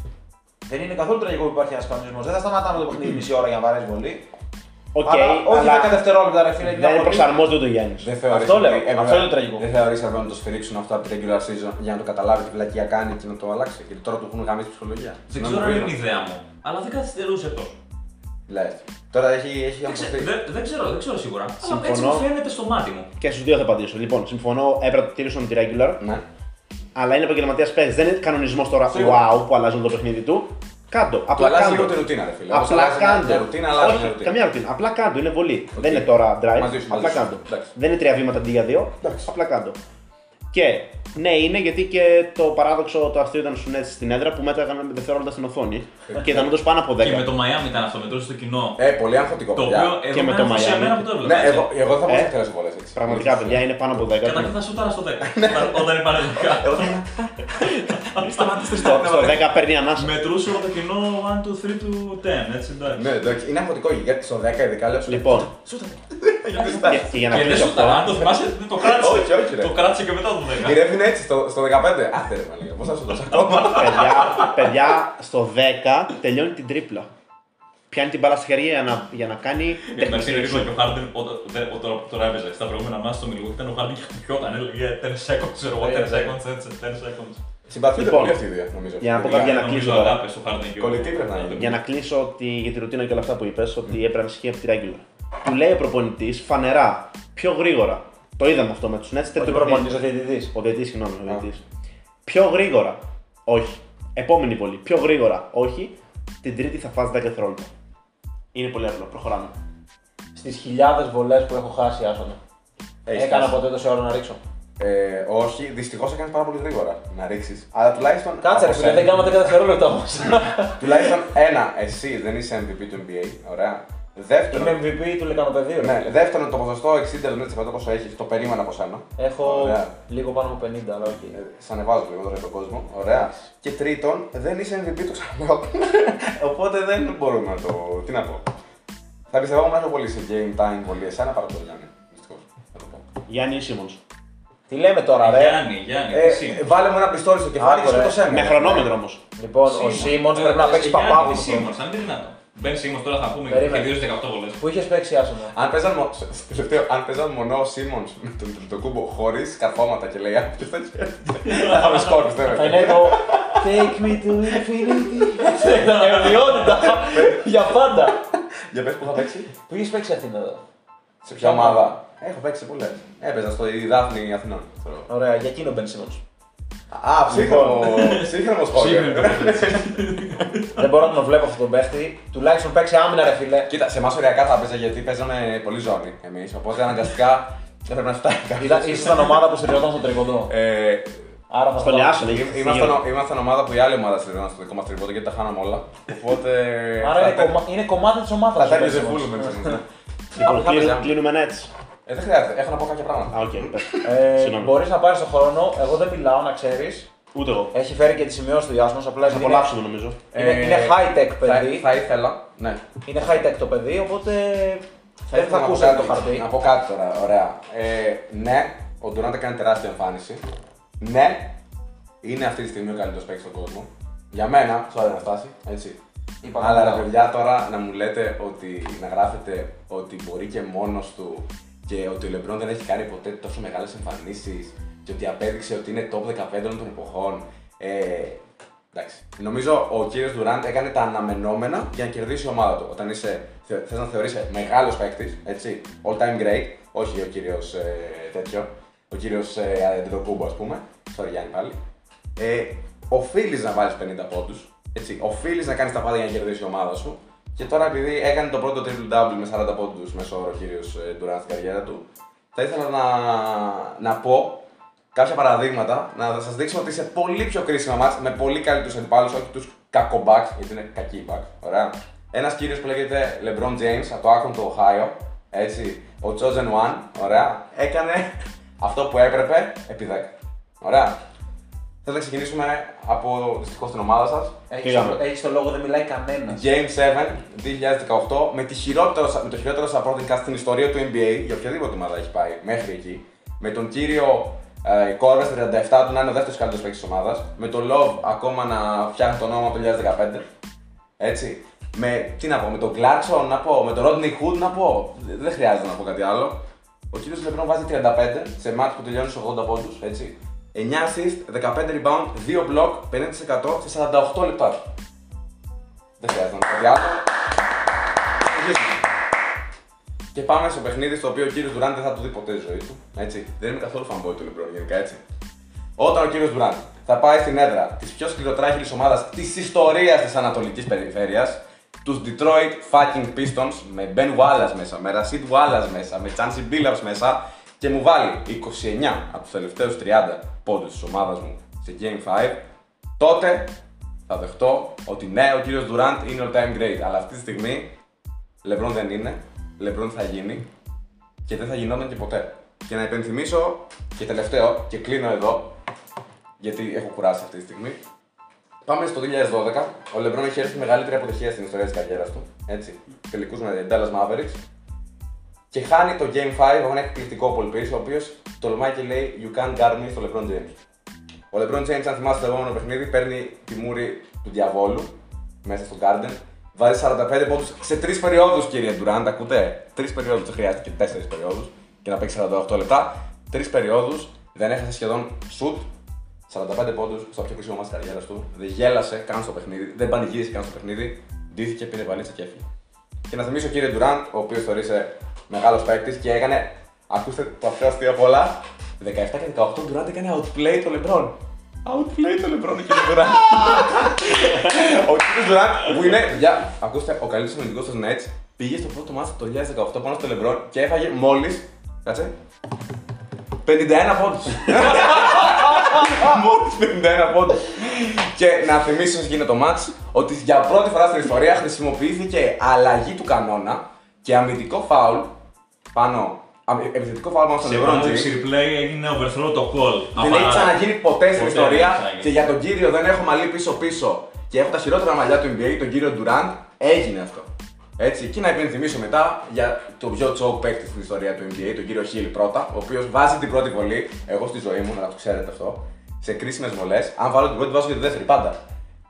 Δεν είναι καθόλου τραγικό που υπάρχει ένας κανονισμός. Δεν θα σταματάμε το παιχνίδι μισή ώρα για να βαρέσει βολή.
Οκ,
αλλά όχι
αλλά
10 δευτερόλεπτα, ρε φίλε. είναι
δεν
πολύ-
προσαρμόζεται ούτε ο Γιάννης.
Δεν θεωρείς
Αυτό λέω,
ότι έπρεπε-
αυτό είναι το τραγικό.
Δεν θεωρείς έπρεπε να το σφυρίξουν αυτό από την regular season για να το καταλάβει τι βλακία κάνει και να το αλλάξει. Γιατί τώρα του έχουν γαμήσει τη ψυχολογία.
Δεν
Συγγνώμη
ξέρω
που
αν είναι
είπα.
η ιδέα μου, αλλά δεν καθυστερούσε τόσο.
Λες. Τώρα έχει, έχει
Δεν, ξε-
αμφωθεί.
δεν, δεν ξέρω, δεν ξέρω σίγουρα. Αλλά
Συμφωνώ.
έτσι μου φαίνεται στο μάτι μου.
Και στους δύο θα απαντήσω. Λοιπόν, συμφωνώ, έπρεπε να το τηρήσουν στη regular,
Ναι.
αλλά είναι επαγγελματίας παίκτης. Δεν είναι κανονισμός τώρα
Σίγουρα.
wow που αλλάζουν το παιχνίδι του. Κάντο.
Του
Απλά
αλλάζεις
κάντο.
λίγο τη ρουτίνα, ρε φίλε. Όπως
Απλά
αλλάζεις μια-
κάντο.
μια ρουτίνα, αλλάζεις
Όχι,
μια ρουτίνα.
καμιά ρουτίνα. Απλά κάντο. Είναι βολή. Δεν είναι τώρα drive.
Μαζί σου, μαζί
απλά
σου.
κάντο.
Εντάξει.
Δεν είναι τρία βήματα αντί για δύο.
Εντάξει.
Απλά κάντο. Και ναι, είναι γιατί και το παράδοξο το αστείο ήταν στους Nets στην έδρα που μέτραγαν με δευτερόλεπτα στην οθόνη. και ήταν όντως πάνω από 10.
Και με το Miami ήταν αυτό, μετρούσε στο κοινό.
Ε, πολύ αγχωτικό.
το
παιδιά.
οποίο εδώ
Και με
με
το
το
Miami.
μένα που το έβλεπα.
Ναι,
έτσι.
εγώ, εγώ θα
Ε,
μπορούσα να τελειώσω πολλές έτσι.
Πραγματικά, παιδιά, είναι πάνω από 10.
Καταρχήν θα σου τώρα στο 10. όταν- Όταν είναι πανελληνικά. Σταματήστε
Στο, στο 10 παίρνει ανάσα.
Μετρούσε όλο το κοινό 1, 2, 3 to 10, έτσι εντάξει.
Ναι, εντάξει, είναι αγχωτικό γιατί στο 10 ειδικά λέω σου.
Λοιπόν,
Σούτα.
Και, και για να
Και δεν
κλείσω
σου τα, αν
αυτό,
το θυμάσαι, δεν το κράτησε.
Όχι, όχι, ρε.
Το κράτησε και μετά το 10.
Γυρεύει έτσι στο, στο 15. Άτε ρε μαλάκα, πώς θα σου δώσω ακόμα;
παιδιά, παιδιά, στο 10 τελειώνει την τρίπλα. Πιάνει την μπάλα στα χέρια για να, για να κάνει
Γιατί με
τεχνική
ήρθε και ο Χάρντεν όταν δεν- όταν τώρα έπαιζε. Στα προηγούμενα μάτια στο Μιλγουκ ήταν ο Χάρντεν και χτυπιόταν. Έλεγε 10 seconds, ξέρω εγώ, 10 seconds, έτσι, 10 seconds.
Συμπαθιούνται
Λοιπόν,
πολύ αυτή η ιδέα, νομίζω.
για να πω
Τελικά.
κάτι για να
Νομίζω
κλείσω τώρα.
αγάπη στο Χάρντεν και ο-
Κολλητή πρέπει να είναι.
Για να κλείσω ότι, για τη ρουτίνα και όλα αυτά που είπες, ότι έπρεπε να ισχύει από τη regular. Του λέει ο προπονητής φανερά, πιο γρήγορα. Το είδαμε αυτό με τους Nets.
Ότι
τέτοιο
προπονητής
παιχνίδι.
ο διαιτητής.
Ο διαιτητής, συγγνώμη, ο διαιτητής. Πιο γρήγορα. Όχι. Επόμενη βολή. Πιο γρήγορα. Όχι. Την τρίτη θα φας 10 δευτερόλεπτα. Είναι πολύ απλό. Προχωράμε.
Στις χιλιάδες βολές που έχω χάσει άσονα.
Έχεις
Έκανα
χάσει.
ποτέ τόση ώρα να ρίξω.
Ε, όχι, δυστυχώς έκανες πάρα πολύ γρήγορα να ρίξεις. Αλλά τουλάχιστον.
Κάτσε ρε
από
φίλε,
σένα-
δεν κάνω 10 δευτερόλεπτα όμως.
Τουλάχιστον ένα, εσύ δεν είσαι MVP του NBA. Ωραία. Δεύτερον,
Είμαι MVP του λεκανοπεδίου. ρε
ναι,
φίλε.
δεύτερον το ποσοστό 60% πόσο έχεις, το περίμενα από σένα.
Έχω
Ωραία.
λίγο πάνω από 50, αλλά όχι.
Ε, Σαν ανεβάζω λίγο τώρα τον κόσμο. Ωραία. Και τρίτον, δεν είσαι MVP, το ξαναλέω. Οπότε δεν μπορούμε να το. Τι να πω. Θα πιστεύω πιο πολύ σε game time πολύ εσένα παρά τον Γιάννη. Δυστυχώς, θα το πω.
Γιάννη Σίμονς.
Τι λέμε τώρα, ρε;
Γιάννη, Γιάννη,
Ε,
εσύ.
βάλε μου ένα πιστόλι στο κεφάλι και
Άκου, ρε.
σκότωσέ με.
Με χρονόμετρο όμως.
Λοιπόν, ο
Σίμονς.
Σίμον
Ε,
πρέπει να
ε,
παίξει
Γιάννη,
παπάγου.
Σίμονς, αν είναι δυνατόν. Μπεν Σίμονς τώρα θα πούμε
Περίμενε.
και 2-18 βολές.
Που είχες παίξει άσονα.
Αν παίζαν, μο- στο τελευταίο, αν παίζαν μονό ο Σίμον με τον Τριτοκούμπο χωρίς καρφώματα και λέει Ποιος θα Θα είχαμε σκόρ, πιστεύω.
Θα είναι το Take me to infinity. Θα ήταν αιωνιότητα. Για πάντα.
Για πες που θα παίξει.
Που είχες παίξει Αθήνα εδώ;
Σε ποια ομάδα; Έχω παίξει σε πολλές. Έπαιζα στο η Δάφνη Αθηνών. ξέρω.
Ωραία, για εκείνο Μπεν Σίμον.
Α, ψύχρεμο. Ψύχρεμο σχόλιο.
Σύγχρονο.
Δεν μπορώ να τον βλέπω αυτόν τον παίχτη. Τουλάχιστον παίξει άμυνα, ρε φίλε.
Κοίτα, σε εμάς ωριακά θα έπαιζε γιατί παίζαμε πολύ ζώνη εμείς. Οπότε αναγκαστικά έπρεπε να φτάσει
Ήταν- Ήσασταν ομάδα που στηριζόταν στο τρικοντό.
Ε,
Άρα θα
Στο
το-
Λιάσον, έχει
Ήμασταν, ήμασταν, ήμασταν ομάδα που η άλλη ομάδα στηριζόταν στο δικό μας τριβότο γιατί τα χάναμε όλα. Οπότε.
Άρα
θα
είναι,
τε-
κομμα... είναι κομμάτι της ομάδας.
Θα τέλειζε φούλου με τις ναι.
Λοιπόν,
θα
κλείνουμε,
παίζαμε.
Κλείνουμε Nets.
Ε, δεν χρειάζεται, έχω να πω κάποια πράγματα.
Α, οκ, πες.
Ε,
Συγγνώμη.
Μπορείς να πάρεις τον χρόνο, εγώ δεν μιλάω να ξέρεις.
Ούτε εγώ.
Έχει φέρει και τι σημειώσει του Ιάσμος, απλά
Θα
επειδή είναι,
απολαύσουμε νομίζω.
είναι, είναι high tech
Ε, θα,
παιδί.
θα ήθελα. Ναι.
Είναι high tech το παιδί, οπότε
Θα
δεν
ήθελα
θα
να πω
ακούσετε
κάτι-
το χαρτί.
Να πω κάτι τώρα, ωραία. Ε, ναι, ο Ντουράντα κάνει τεράστια εμφάνιση. Ναι, είναι αυτή τη στιγμή ο καλύτερος παίκτης στον κόσμο. Για μένα, sorry να φτάσει, έτσι.
Είπαμε
Αλλά ρε
καλά.
παιδιά, τώρα να μου λέτε ότι να γράφετε ότι μπορεί και μόνος του και ότι ο Λεμπρόν δεν έχει κάνει ποτέ τόσο μεγάλες εμφανίσεις και ότι απέδειξε ότι είναι top 15 όλων των εποχών. Ε, εντάξει. Νομίζω ο κύριος Ντουράντ έκανε τα αναμενόμενα για να κερδίσει η ομάδα του. Όταν είσαι, θε θες να θεωρείσαι μεγάλος παίκτης, έτσι, all time great, όχι ο κύριος ε, τέτοιο, ο κύριος ε, Αντιδοκούμπο, ας πούμε. Sorry, Γιάννη πάλι. Ε, οφείλεις να βάλεις 50 πόντους. Έτσι, οφείλεις να κάνεις τα πάντα για να κερδίσει η ομάδα σου. Και τώρα, επειδή έκανε το πρώτο triple double με 40 πόντους μέσω όρο ο κύριος Ντουράν στην καριέρα του, θα ήθελα να, να πω κάποια παραδείγματα, να σας δείξω ότι σε πολύ πιο κρίσιμα μάτς με πολύ καλύτερους αντιπάλους, όχι τους κακομπacks, γιατί είναι κακοί backs. Ωραία. Ένας κύριος που λέγεται LeBron James από το Akron του Ohio, έτσι, ο Chosen One, ωραία, έκανε αυτό που έπρεπε επί 10. Ωραία. Θέλω να ξεκινήσουμε από δυστυχώς την ομάδα σας.
Έχεις
Πήγαμε.
το, έχεις το λόγο, δεν μιλάει κανένας.
Game 7 2018 με, τη χειρότερο, με το χειρότερο supporting cast στην ιστορία του NBA για οποιαδήποτε ομάδα έχει πάει μέχρι εκεί. Με τον κύριο ε, Κόρβες 37 του να είναι ο δεύτερος καλύτερος παίκτης της ομάδας. Με τον Love ακόμα να φτιάχνει το όνομα το 2015. Έτσι. Με, τι να πω, με τον Clarkson να πω, με τον Rodney Hood να πω. Δεν χρειάζεται να πω κάτι άλλο. Ο κύριος Λεμπρόν βάζει 35 σε μάτς που τελειώνει στους 80 πόντους. Έτσι. 9 assist, 15 rebound, 2 block, 50% σε 48 λεπτά. Δεν χρειάζεται να πω κάτι άλλο. Συνεχίζουμε. Και πάμε στο παιχνίδι στο οποίο ο κύριος Ντουράντ δεν θα το δει ποτέ στη ζωή του. Έτσι. Δεν είμαι καθόλου fanboy του Λεμπρόν γενικά έτσι. Όταν ο κύριος Ντουράντ θα πάει στην έδρα της πιο σκληροτράχυλης ομάδας της ιστορίας της Ανατολικής Περιφέρειας, τους Detroit fucking Pistons, με Ben Wallace μέσα, με Rashid Wallace μέσα, με Chancey Billups μέσα και μου βάλει 29 από τους τελευταίους 30 πόντους της ομάδας μου σε Game 5, τότε θα δεχτώ ότι ναι, ο κύριος Durant είναι all time great, αλλά αυτή τη στιγμή LeBron δεν είναι, LeBron θα γίνει και δεν θα γινόταν και ποτέ. Και να υπενθυμίσω και τελευταίο, και κλείνω εδώ, γιατί έχω κουράσει αυτή τη στιγμή. Πάμε στο 2012. Ο LeBron έχει έρθει μεγαλύτερη αποτυχία στην ιστορία της καριέρας του. Έτσι. Τελικούς με Dallas Mavericks. Και χάνει το Game 5 από ένα εκπληκτικό Paul Pierce, ο οποίος τολμάει και λέει You can't guard me στο LeBron James. Ο LeBron James, αν θυμάστε το επόμενο παιχνίδι, παίρνει τη μούρη του διαβόλου μέσα στο Garden. Βάζει 45 πόντους σε τρεις περιόδους, κύριε Durant. Ακούτε; Τρεις περιόδους, δεν χρειάζεται και τέσσερις περιόδους και να παίξει 48 λεπτά. Τρεις περιόδους, δεν έχασε σχεδόν shoot. 45 πόντους στο πιο κρίσιμο μα της καριέρας του. Δεν γέλασε καν στο παιχνίδι, δεν πανηγύρισε καν στο παιχνίδι. Ντύθηκε, πήρε βαλίτσα και έφυγε. Και να θυμίσω κύριε Durant, ο οποίος θεωρείσαι μεγάλος παίκτης και έκανε, ακούστε το πιο αστείο απ' όλα, 17 και 18 Durant έκανε outplay το LeBron. Outplay το LeBron, κύριε Durant. ο κύριος Durant που είναι, για, ακούστε, ο καλύτερος αμυντικό του Nets πήγε στο πρώτο μάτι το 2018 πάνω στο LeBron και έφαγε μόλις. Κάτσε. 51 πόντους. Μόλις 51 πόντους. και να θυμίσω όσο γίνεται το match ότι για πρώτη φορά στην ιστορία χρησιμοποιήθηκε αλλαγή του κανόνα και αμυντικό φάουλ πάνω. αμυ- Επιθετικό φάουλ πάνω στον
Σε
LeBron
πρώτο
James.
replay έγινε overthrow το call.
Δεν έχει ξαναγίνει ποτέ στην
Ποτέ
ιστορία
δεν ξαναγίνει.
και για τον κύριο δεν έχω μαλλί πίσω-πίσω και έχω τα χειρότερα μαλλιά του NBA, τον κύριο Durant, έγινε αυτό. Έτσι, και να υπενθυμίσω μετά για το πιο τσόκ παίκτη στην ιστορία του NBA, τον κύριο Χίλ πρώτα, ο οποίος βάζει την πρώτη βολή, εγώ στη ζωή μου, να το ξέρετε αυτό, σε κρίσιμες βολές. Αν βάλω την πρώτη, βάζω και τη δεύτερη πάντα.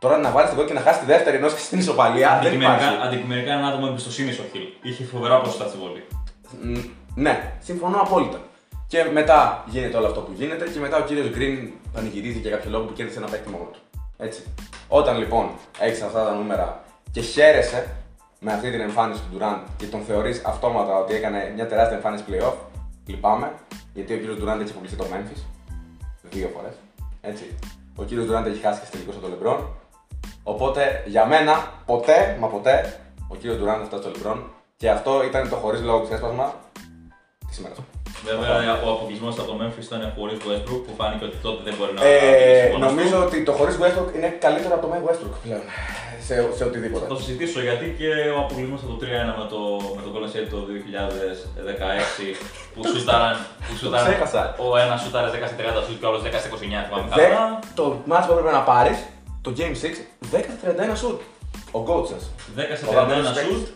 Τώρα να βάλεις την πρώτη και να χάσεις τη δεύτερη ενώ είσαι στην ισοπαλία δεν
Αντικειμενικά,
υπάρχει.
αντικειμενικά ένα άτομο εμπιστοσύνης ο Χιλ. Είχε φοβερά ποσοστά στη βολή.
Μ, Ναι, συμφωνώ απόλυτα. Και μετά γίνεται όλο αυτό που γίνεται και μετά ο κύριος Green πανηγυρίζει για κάποιο λόγο που κέρδισε ένα παίκτη μόνο του. Έτσι. Όταν λοιπόν έχεις αυτά τα νούμερα και χαίρεσαι με αυτή την εμφάνιση του Durant και τον θεωρείς αυτόματα ότι έκανε μια τεράστια εμφάνιση playoff, λυπάμαι γιατί ο κύριος Durant έχει αποκλειστεί το Memphis δύο φορές. Έτσι. Ο κύριος Durant έχει χάσει και στη τελικό στο LeBron. Οπότε για μένα ποτέ, μα ποτέ, ο κύριο Durant θα φτάσει στο LeBron και αυτό ήταν το χωρίς λόγο ξέσπασμα της ημέρας.
Βέβαια, ο αποκλεισμός από το Memphis ήταν χωρί Westbrook που φάνηκε ότι τότε δεν μπορεί να
Ε,
κρατήσει μόνος
νομίζω
του.
ότι το χωρίς Westbrook είναι καλύτερο από το με Westbrook πλέον. Σε, σε οτιδήποτε.
Θα το συζητήσω γιατί και ο αποκλεισμός από το 3-1 με το, με το Golden State το 2016 που σούταραν. Που σούταραν
ξέχασα.
ο ένας σούταρε 10 σε 30 σούτ και ο άλλος 10 σε 29. Θυμάμαι
Δε,
καλά.
το match που έπρεπε να πάρεις, το Game 6, 10-31 shoot. Ο coach σας.
10 σε
Ο αγαπημένος
31
παίκτης.
σούτ.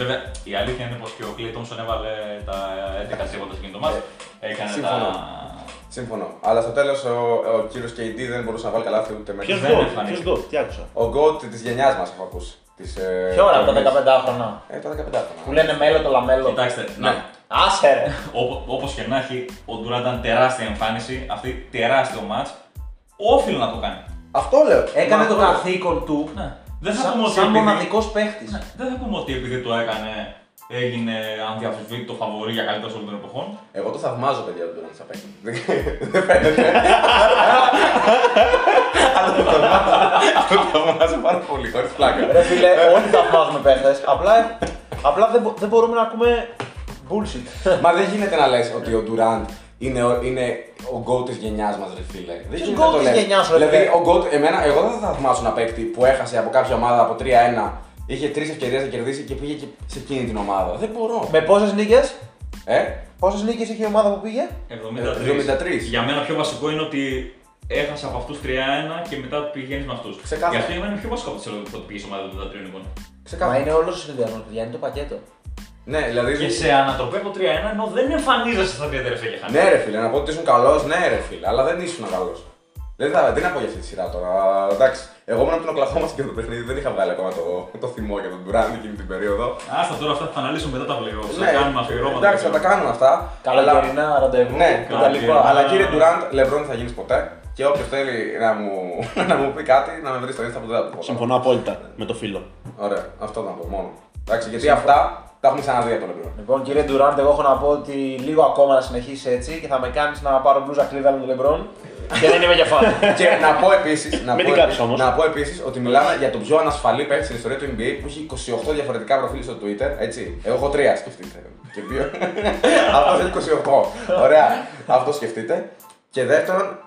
Βέβαια, η αλήθεια είναι πως και ο Clay Thompson έβαλε τα 11 τρίποντα σε εκείνο το μάτς. Έκανε
συμφωνώ.
τα.
Σύμφωνο. Αλλά στο τέλος ο, ο κύριος KD δεν μπορούσε να βάλει καλά ούτε με
Ποιο
δεν
γκολ,
εμφανίστηκε.
ποιος γκολ, τι άκουσα.
Ο GOAT της γενιάς μας έχω ακούσει. Της, ε,
Ποιο ώρα από τα
Κορυφής.
15χρονα.
Ε, τα 15 χρόνια.
Που λένε μέλο το λαμέλο.
Κοιτάξτε,
Ναι.
να,
Άσε ρε.
Όπως και να έχει, ο Ντουράν ήταν τεράστια εμφάνιση, αυτή τεράστιο μάτς, όφιλε να το κάνει.
Αυτό λέω.
Έκανε
Μα
το
αυτό λέω.
καθήκον του.
Ναι. Δεν θα
Σαν,
πούμε ότι
σαν
επειδή-
μοναδικός παίχτης.
Ναι, δεν θα πούμε ότι επειδή το έκανε έγινε ανδιαφυσβήτητο φαβορή για καλύτερο όλων των εποχών.
Εγώ το θαυμάζω, παιδιά, του Durant σαν παίκτη. Δεν φαίνεται. Αλλά το θαυμάζω. Αυτό το θαυμάζω πάρα πολύ, χωρίς πλάκα.
Ρε φίλε, όλοι θαυμάζουμε παίχτες. Απλά, απλά δεν, μπο- δεν μπορούμε να ακούμε bullshit.
Μα δεν γίνεται να λες ότι ο Durant είναι, ο- είναι ο GOAT της γενιάς μας, ρε φίλε. Δεν
Ποιος
γίνεται
GOAT
να το
της
λες.
γενιάς σου, ρε
Δηλαδή,
φίλε;
ο GOAT, εμένα, εγώ δεν θα θαυμάσω ένα παίκτη που έχασε από κάποια ομάδα από 3-1, είχε τρεις ευκαιρίες να κερδίσει και πήγε και σε εκείνη την ομάδα. Δεν μπορώ.
Με πόσες νίκες,
Ε,
πόσες νίκες είχε η ομάδα που πήγε;
73.
73.
Για μένα πιο βασικό είναι ότι έχασε από αυτούς 3-1 και μετά πηγαίνεις με αυτούς.
Ξεκάθαρα.
Γι' αυτό για μένα είναι πιο βασικό από το ότι πήγε η ομάδα του 73 λοιπόν.
Μα
ξεκάθαρα.
είναι όλος ο συνδυασμός, παιδιά, είναι το πακέτο.
Ναι, δηλαδή.
Και σε ανατροπή από 3-1 ενώ δεν εμφανίζεσαι στα τρία τελευταία και χάνεις.
Ναι, ρε φίλε, να πω ότι ήσουν καλός, ναι, ρε φίλε, αλλά δεν ήσουν καλός. Δεν, θα, δεν από για αυτή τη σειρά τώρα. Εντάξει, εγώ ήμουν από την Οκλαχώμα και το παιχνίδι δεν είχα βγάλει ακόμα το, το θυμό για τον Durant εκείνη την περίοδο.
Άστα τώρα αυτά θα αναλύσουμε μετά τα playoffs.
Ναι,
Θα κάνουμε αφιερώματα.
Εντάξει, θα τα κάνουμε αυτά.
Καλοκαιρινά ραντεβού
Ναι,
και τα λοιπά.
Καλοκαιρινά.
αλλά κύριε Durant, Λεμπρόν δεν θα γίνεις ποτέ; Και όποιος θέλει να μου, να μου πει κάτι, να με βρει στο Insta που δεν θα του πω.
Συμφωνώ απόλυτα με το φίλο.
Ωραία, αυτό να πω μόνο. Εντάξει, γιατί αυτά τα έχουμε ξαναδεί από τον Λεμπρόν.
Λοιπόν, κύριε Ντουράντ, εγώ έχω να πω ότι λίγο ακόμα να συνεχίσει έτσι και θα με κάνεις να πάρω μπλούζα κλίδα με τον Λεμπρόν και δεν είμαι για φαν.
και να πω επίσης να,
Μην
πω
την κάψεις
επίσης-
όμως.
να πω επίσης ότι μιλάμε για τον πιο ανασφαλή παίκτη στην ιστορία του NBA που έχει 28 διαφορετικά προφίλ στο Twitter. Έτσι. Εγώ έχω τρία, σκεφτείτε. Και δύο. Αυτός έχει 28. Ωραία. Αυτό σκεφτείτε. Και δεύτερον,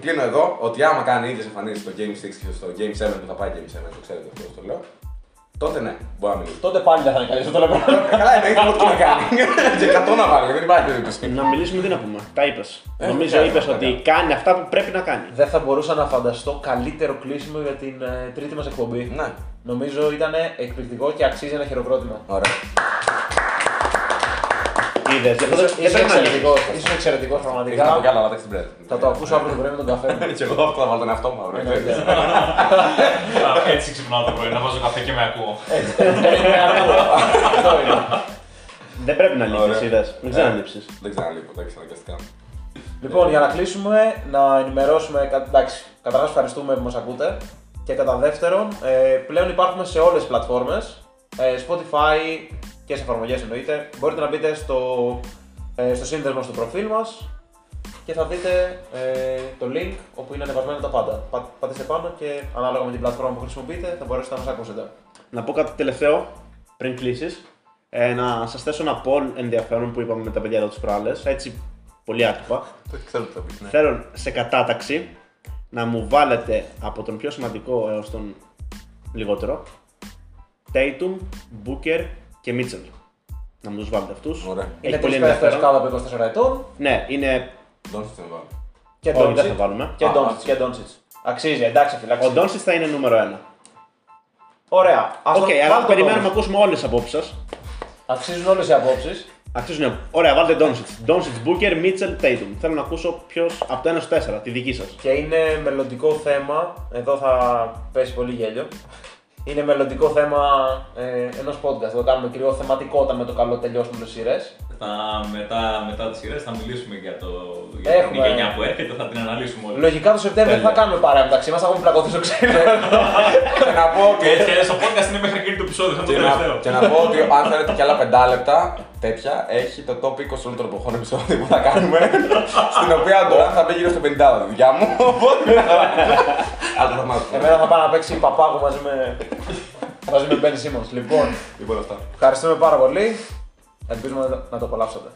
κλείνω εδώ ότι άμα κάνει ίδιες εμφανίσεις στο Game 6 και στο Game 7 που θα πάει Game 7, το ξέρετε αυτό το λέω. Τότε ναι, μπορεί να μιλήσει.
Τότε πάλι δεν θα είναι καλύτερο το Λεμπρόν.
Καλά, εννοείται ό,τι να κάνει. Και 100 να βάλει, δεν υπάρχει περίπτωση.
Να μιλήσουμε τι να πούμε. Τα είπες.
Ε,
Νομίζω
δεν
είπες
ξέρω,
ότι
δεν
κάνει αυτά που πρέπει να κάνει.
Δεν θα μπορούσα να φανταστώ καλύτερο κλείσιμο για την ε, τρίτη μας εκπομπή.
Ναι,
Νομίζω ήταν εκπληκτικό και αξίζει ένα χειροκρότημα.
ωραία.
Είδες, γι' αυτό δεν- δεν
Είσαι
πρέπει να
εξαιρετικός.
λύσεις.
Είσαι εξαιρετικός
Ήθελα να το
πραγματικά.
κάνω, αλλά δεν στην bread.
Θα το ακούσω αύριο το πρωί με τον καφέ μου.
Και εγώ αυτό θα βάλω τον εαυτό μου αύριο.
Εννοείται.
Α, Έτσι ξυπνάω το πρωί, να βάζω καφέ και με ακούω.
Έτσι, με ακούω. Αυτό είναι.
Δεν πρέπει να λείψεις,
Ωραία.
είδες. Μην
Ε,
ξαναλείψεις.
Δεν ξαναλείπω, εντάξει, αναγκαστικά.
Λοιπόν, για να κλείσουμε, να ενημερώσουμε. κα- Εντάξει, καταρχά ευχαριστούμε που μας ακούτε. Και κατά δεύτερον, ε, πλέον υπάρχουμε σε όλες τις πλατφόρμες. Ε, Spotify και σε εφαρμογές εννοείται. Μπορείτε να μπείτε στο, ε, στο σύνδεσμο στο προφίλ μας και θα δείτε ε, το link όπου είναι ανεβασμένα τα πάντα. Πα- πατήστε πάνω και ανάλογα με την πλατφόρμα που χρησιμοποιείτε θα μπορέσετε να μας ακούσετε.
Να πω κάτι τελευταίο πριν κλείσεις. Ε, να σας θέσω ένα poll ενδιαφέρον που είπαμε με τα παιδιά εδώ τις προάλλες. Έτσι, πολύ άτυπα.
Δεν ξέρω τι θα πεις, ναι.
Θέλω σε κατάταξη να μου βάλετε από τον πιο σημαντικό έως τον λιγότερο Tatum, Booker και Mitchell. Να μου τους βάλετε αυτούς.
Ωραία.
Είναι
Έχει πολύ
τρεις παίχτες
ενδιαφέρον.
κάτω από 24 ετών
Ναι, είναι.
Δώστε την βάλω.
και
Όχι, δεν θα
Ντόντσιτ.
βάλουμε.
Και
Α,
Ντόντσιτ.
α.
Και Ντόντσιτ. Αξίζει, εντάξει, φίλε.
Ο
αξίζει.
Doncic θα είναι νούμερο 1.
Ωραία. Ας
Οκ,
τον-
αλλά
βάλτε τον
περιμένουμε να
Doncic.
ακούσουμε όλες τις απόψεις σας.
Αξίζουν όλες οι απόψεις.
Αξίζουν. Ωραία, βάλτε Doncic. Doncic, Booker, Mitchell, Tatum. Θέλω να ακούσω ποιος από το 1 στο 4, τη δική σας.
Και είναι μελλοντικό θέμα. Εδώ θα πέσει πολύ γέλιο. Είναι μελλοντικό θέμα ε, ενός podcast. Εδώ κάνουμε κυρίω θεματικότητα με το καλό τελειώσουμε τις σειρές.
Θα, μετά, μετά τις σειρές θα μιλήσουμε για, το, για την
Έχουμε.
γενιά που έρχεται, θα την αναλύσουμε όλη.
Λογικά το Σεπτέμβριο δεν θα
Τέλεια.
κάνουμε παρέα μεταξύ μας, θα έχουμε πλακωθεί στο ξύλο.
Και να πω ότι
Και έτσι αλλιώς το podcast είναι μέχρι εκείνη το επεισόδιο, θα το
Και να,
τελευταίο.
και να πω ότι αν θέλετε κι άλλα πεντάλεπτα τέτοια, έχει το top 20 όλων των εποχών επεισόδιο που θα κάνουμε. στην οποία ο Ντοράν θα μπει γύρω στο 50 τη δουλειά μου. Οπότε. Αλλά θα μάθουμε.
Εμένα θα πάω να παίξει παπάγο μαζί με. μαζί με Ben Simmons. Λοιπόν,
Λοιπόν, αυτά.
ευχαριστούμε πάρα πολύ. Ελπίζουμε να το- να το απολαύσατε.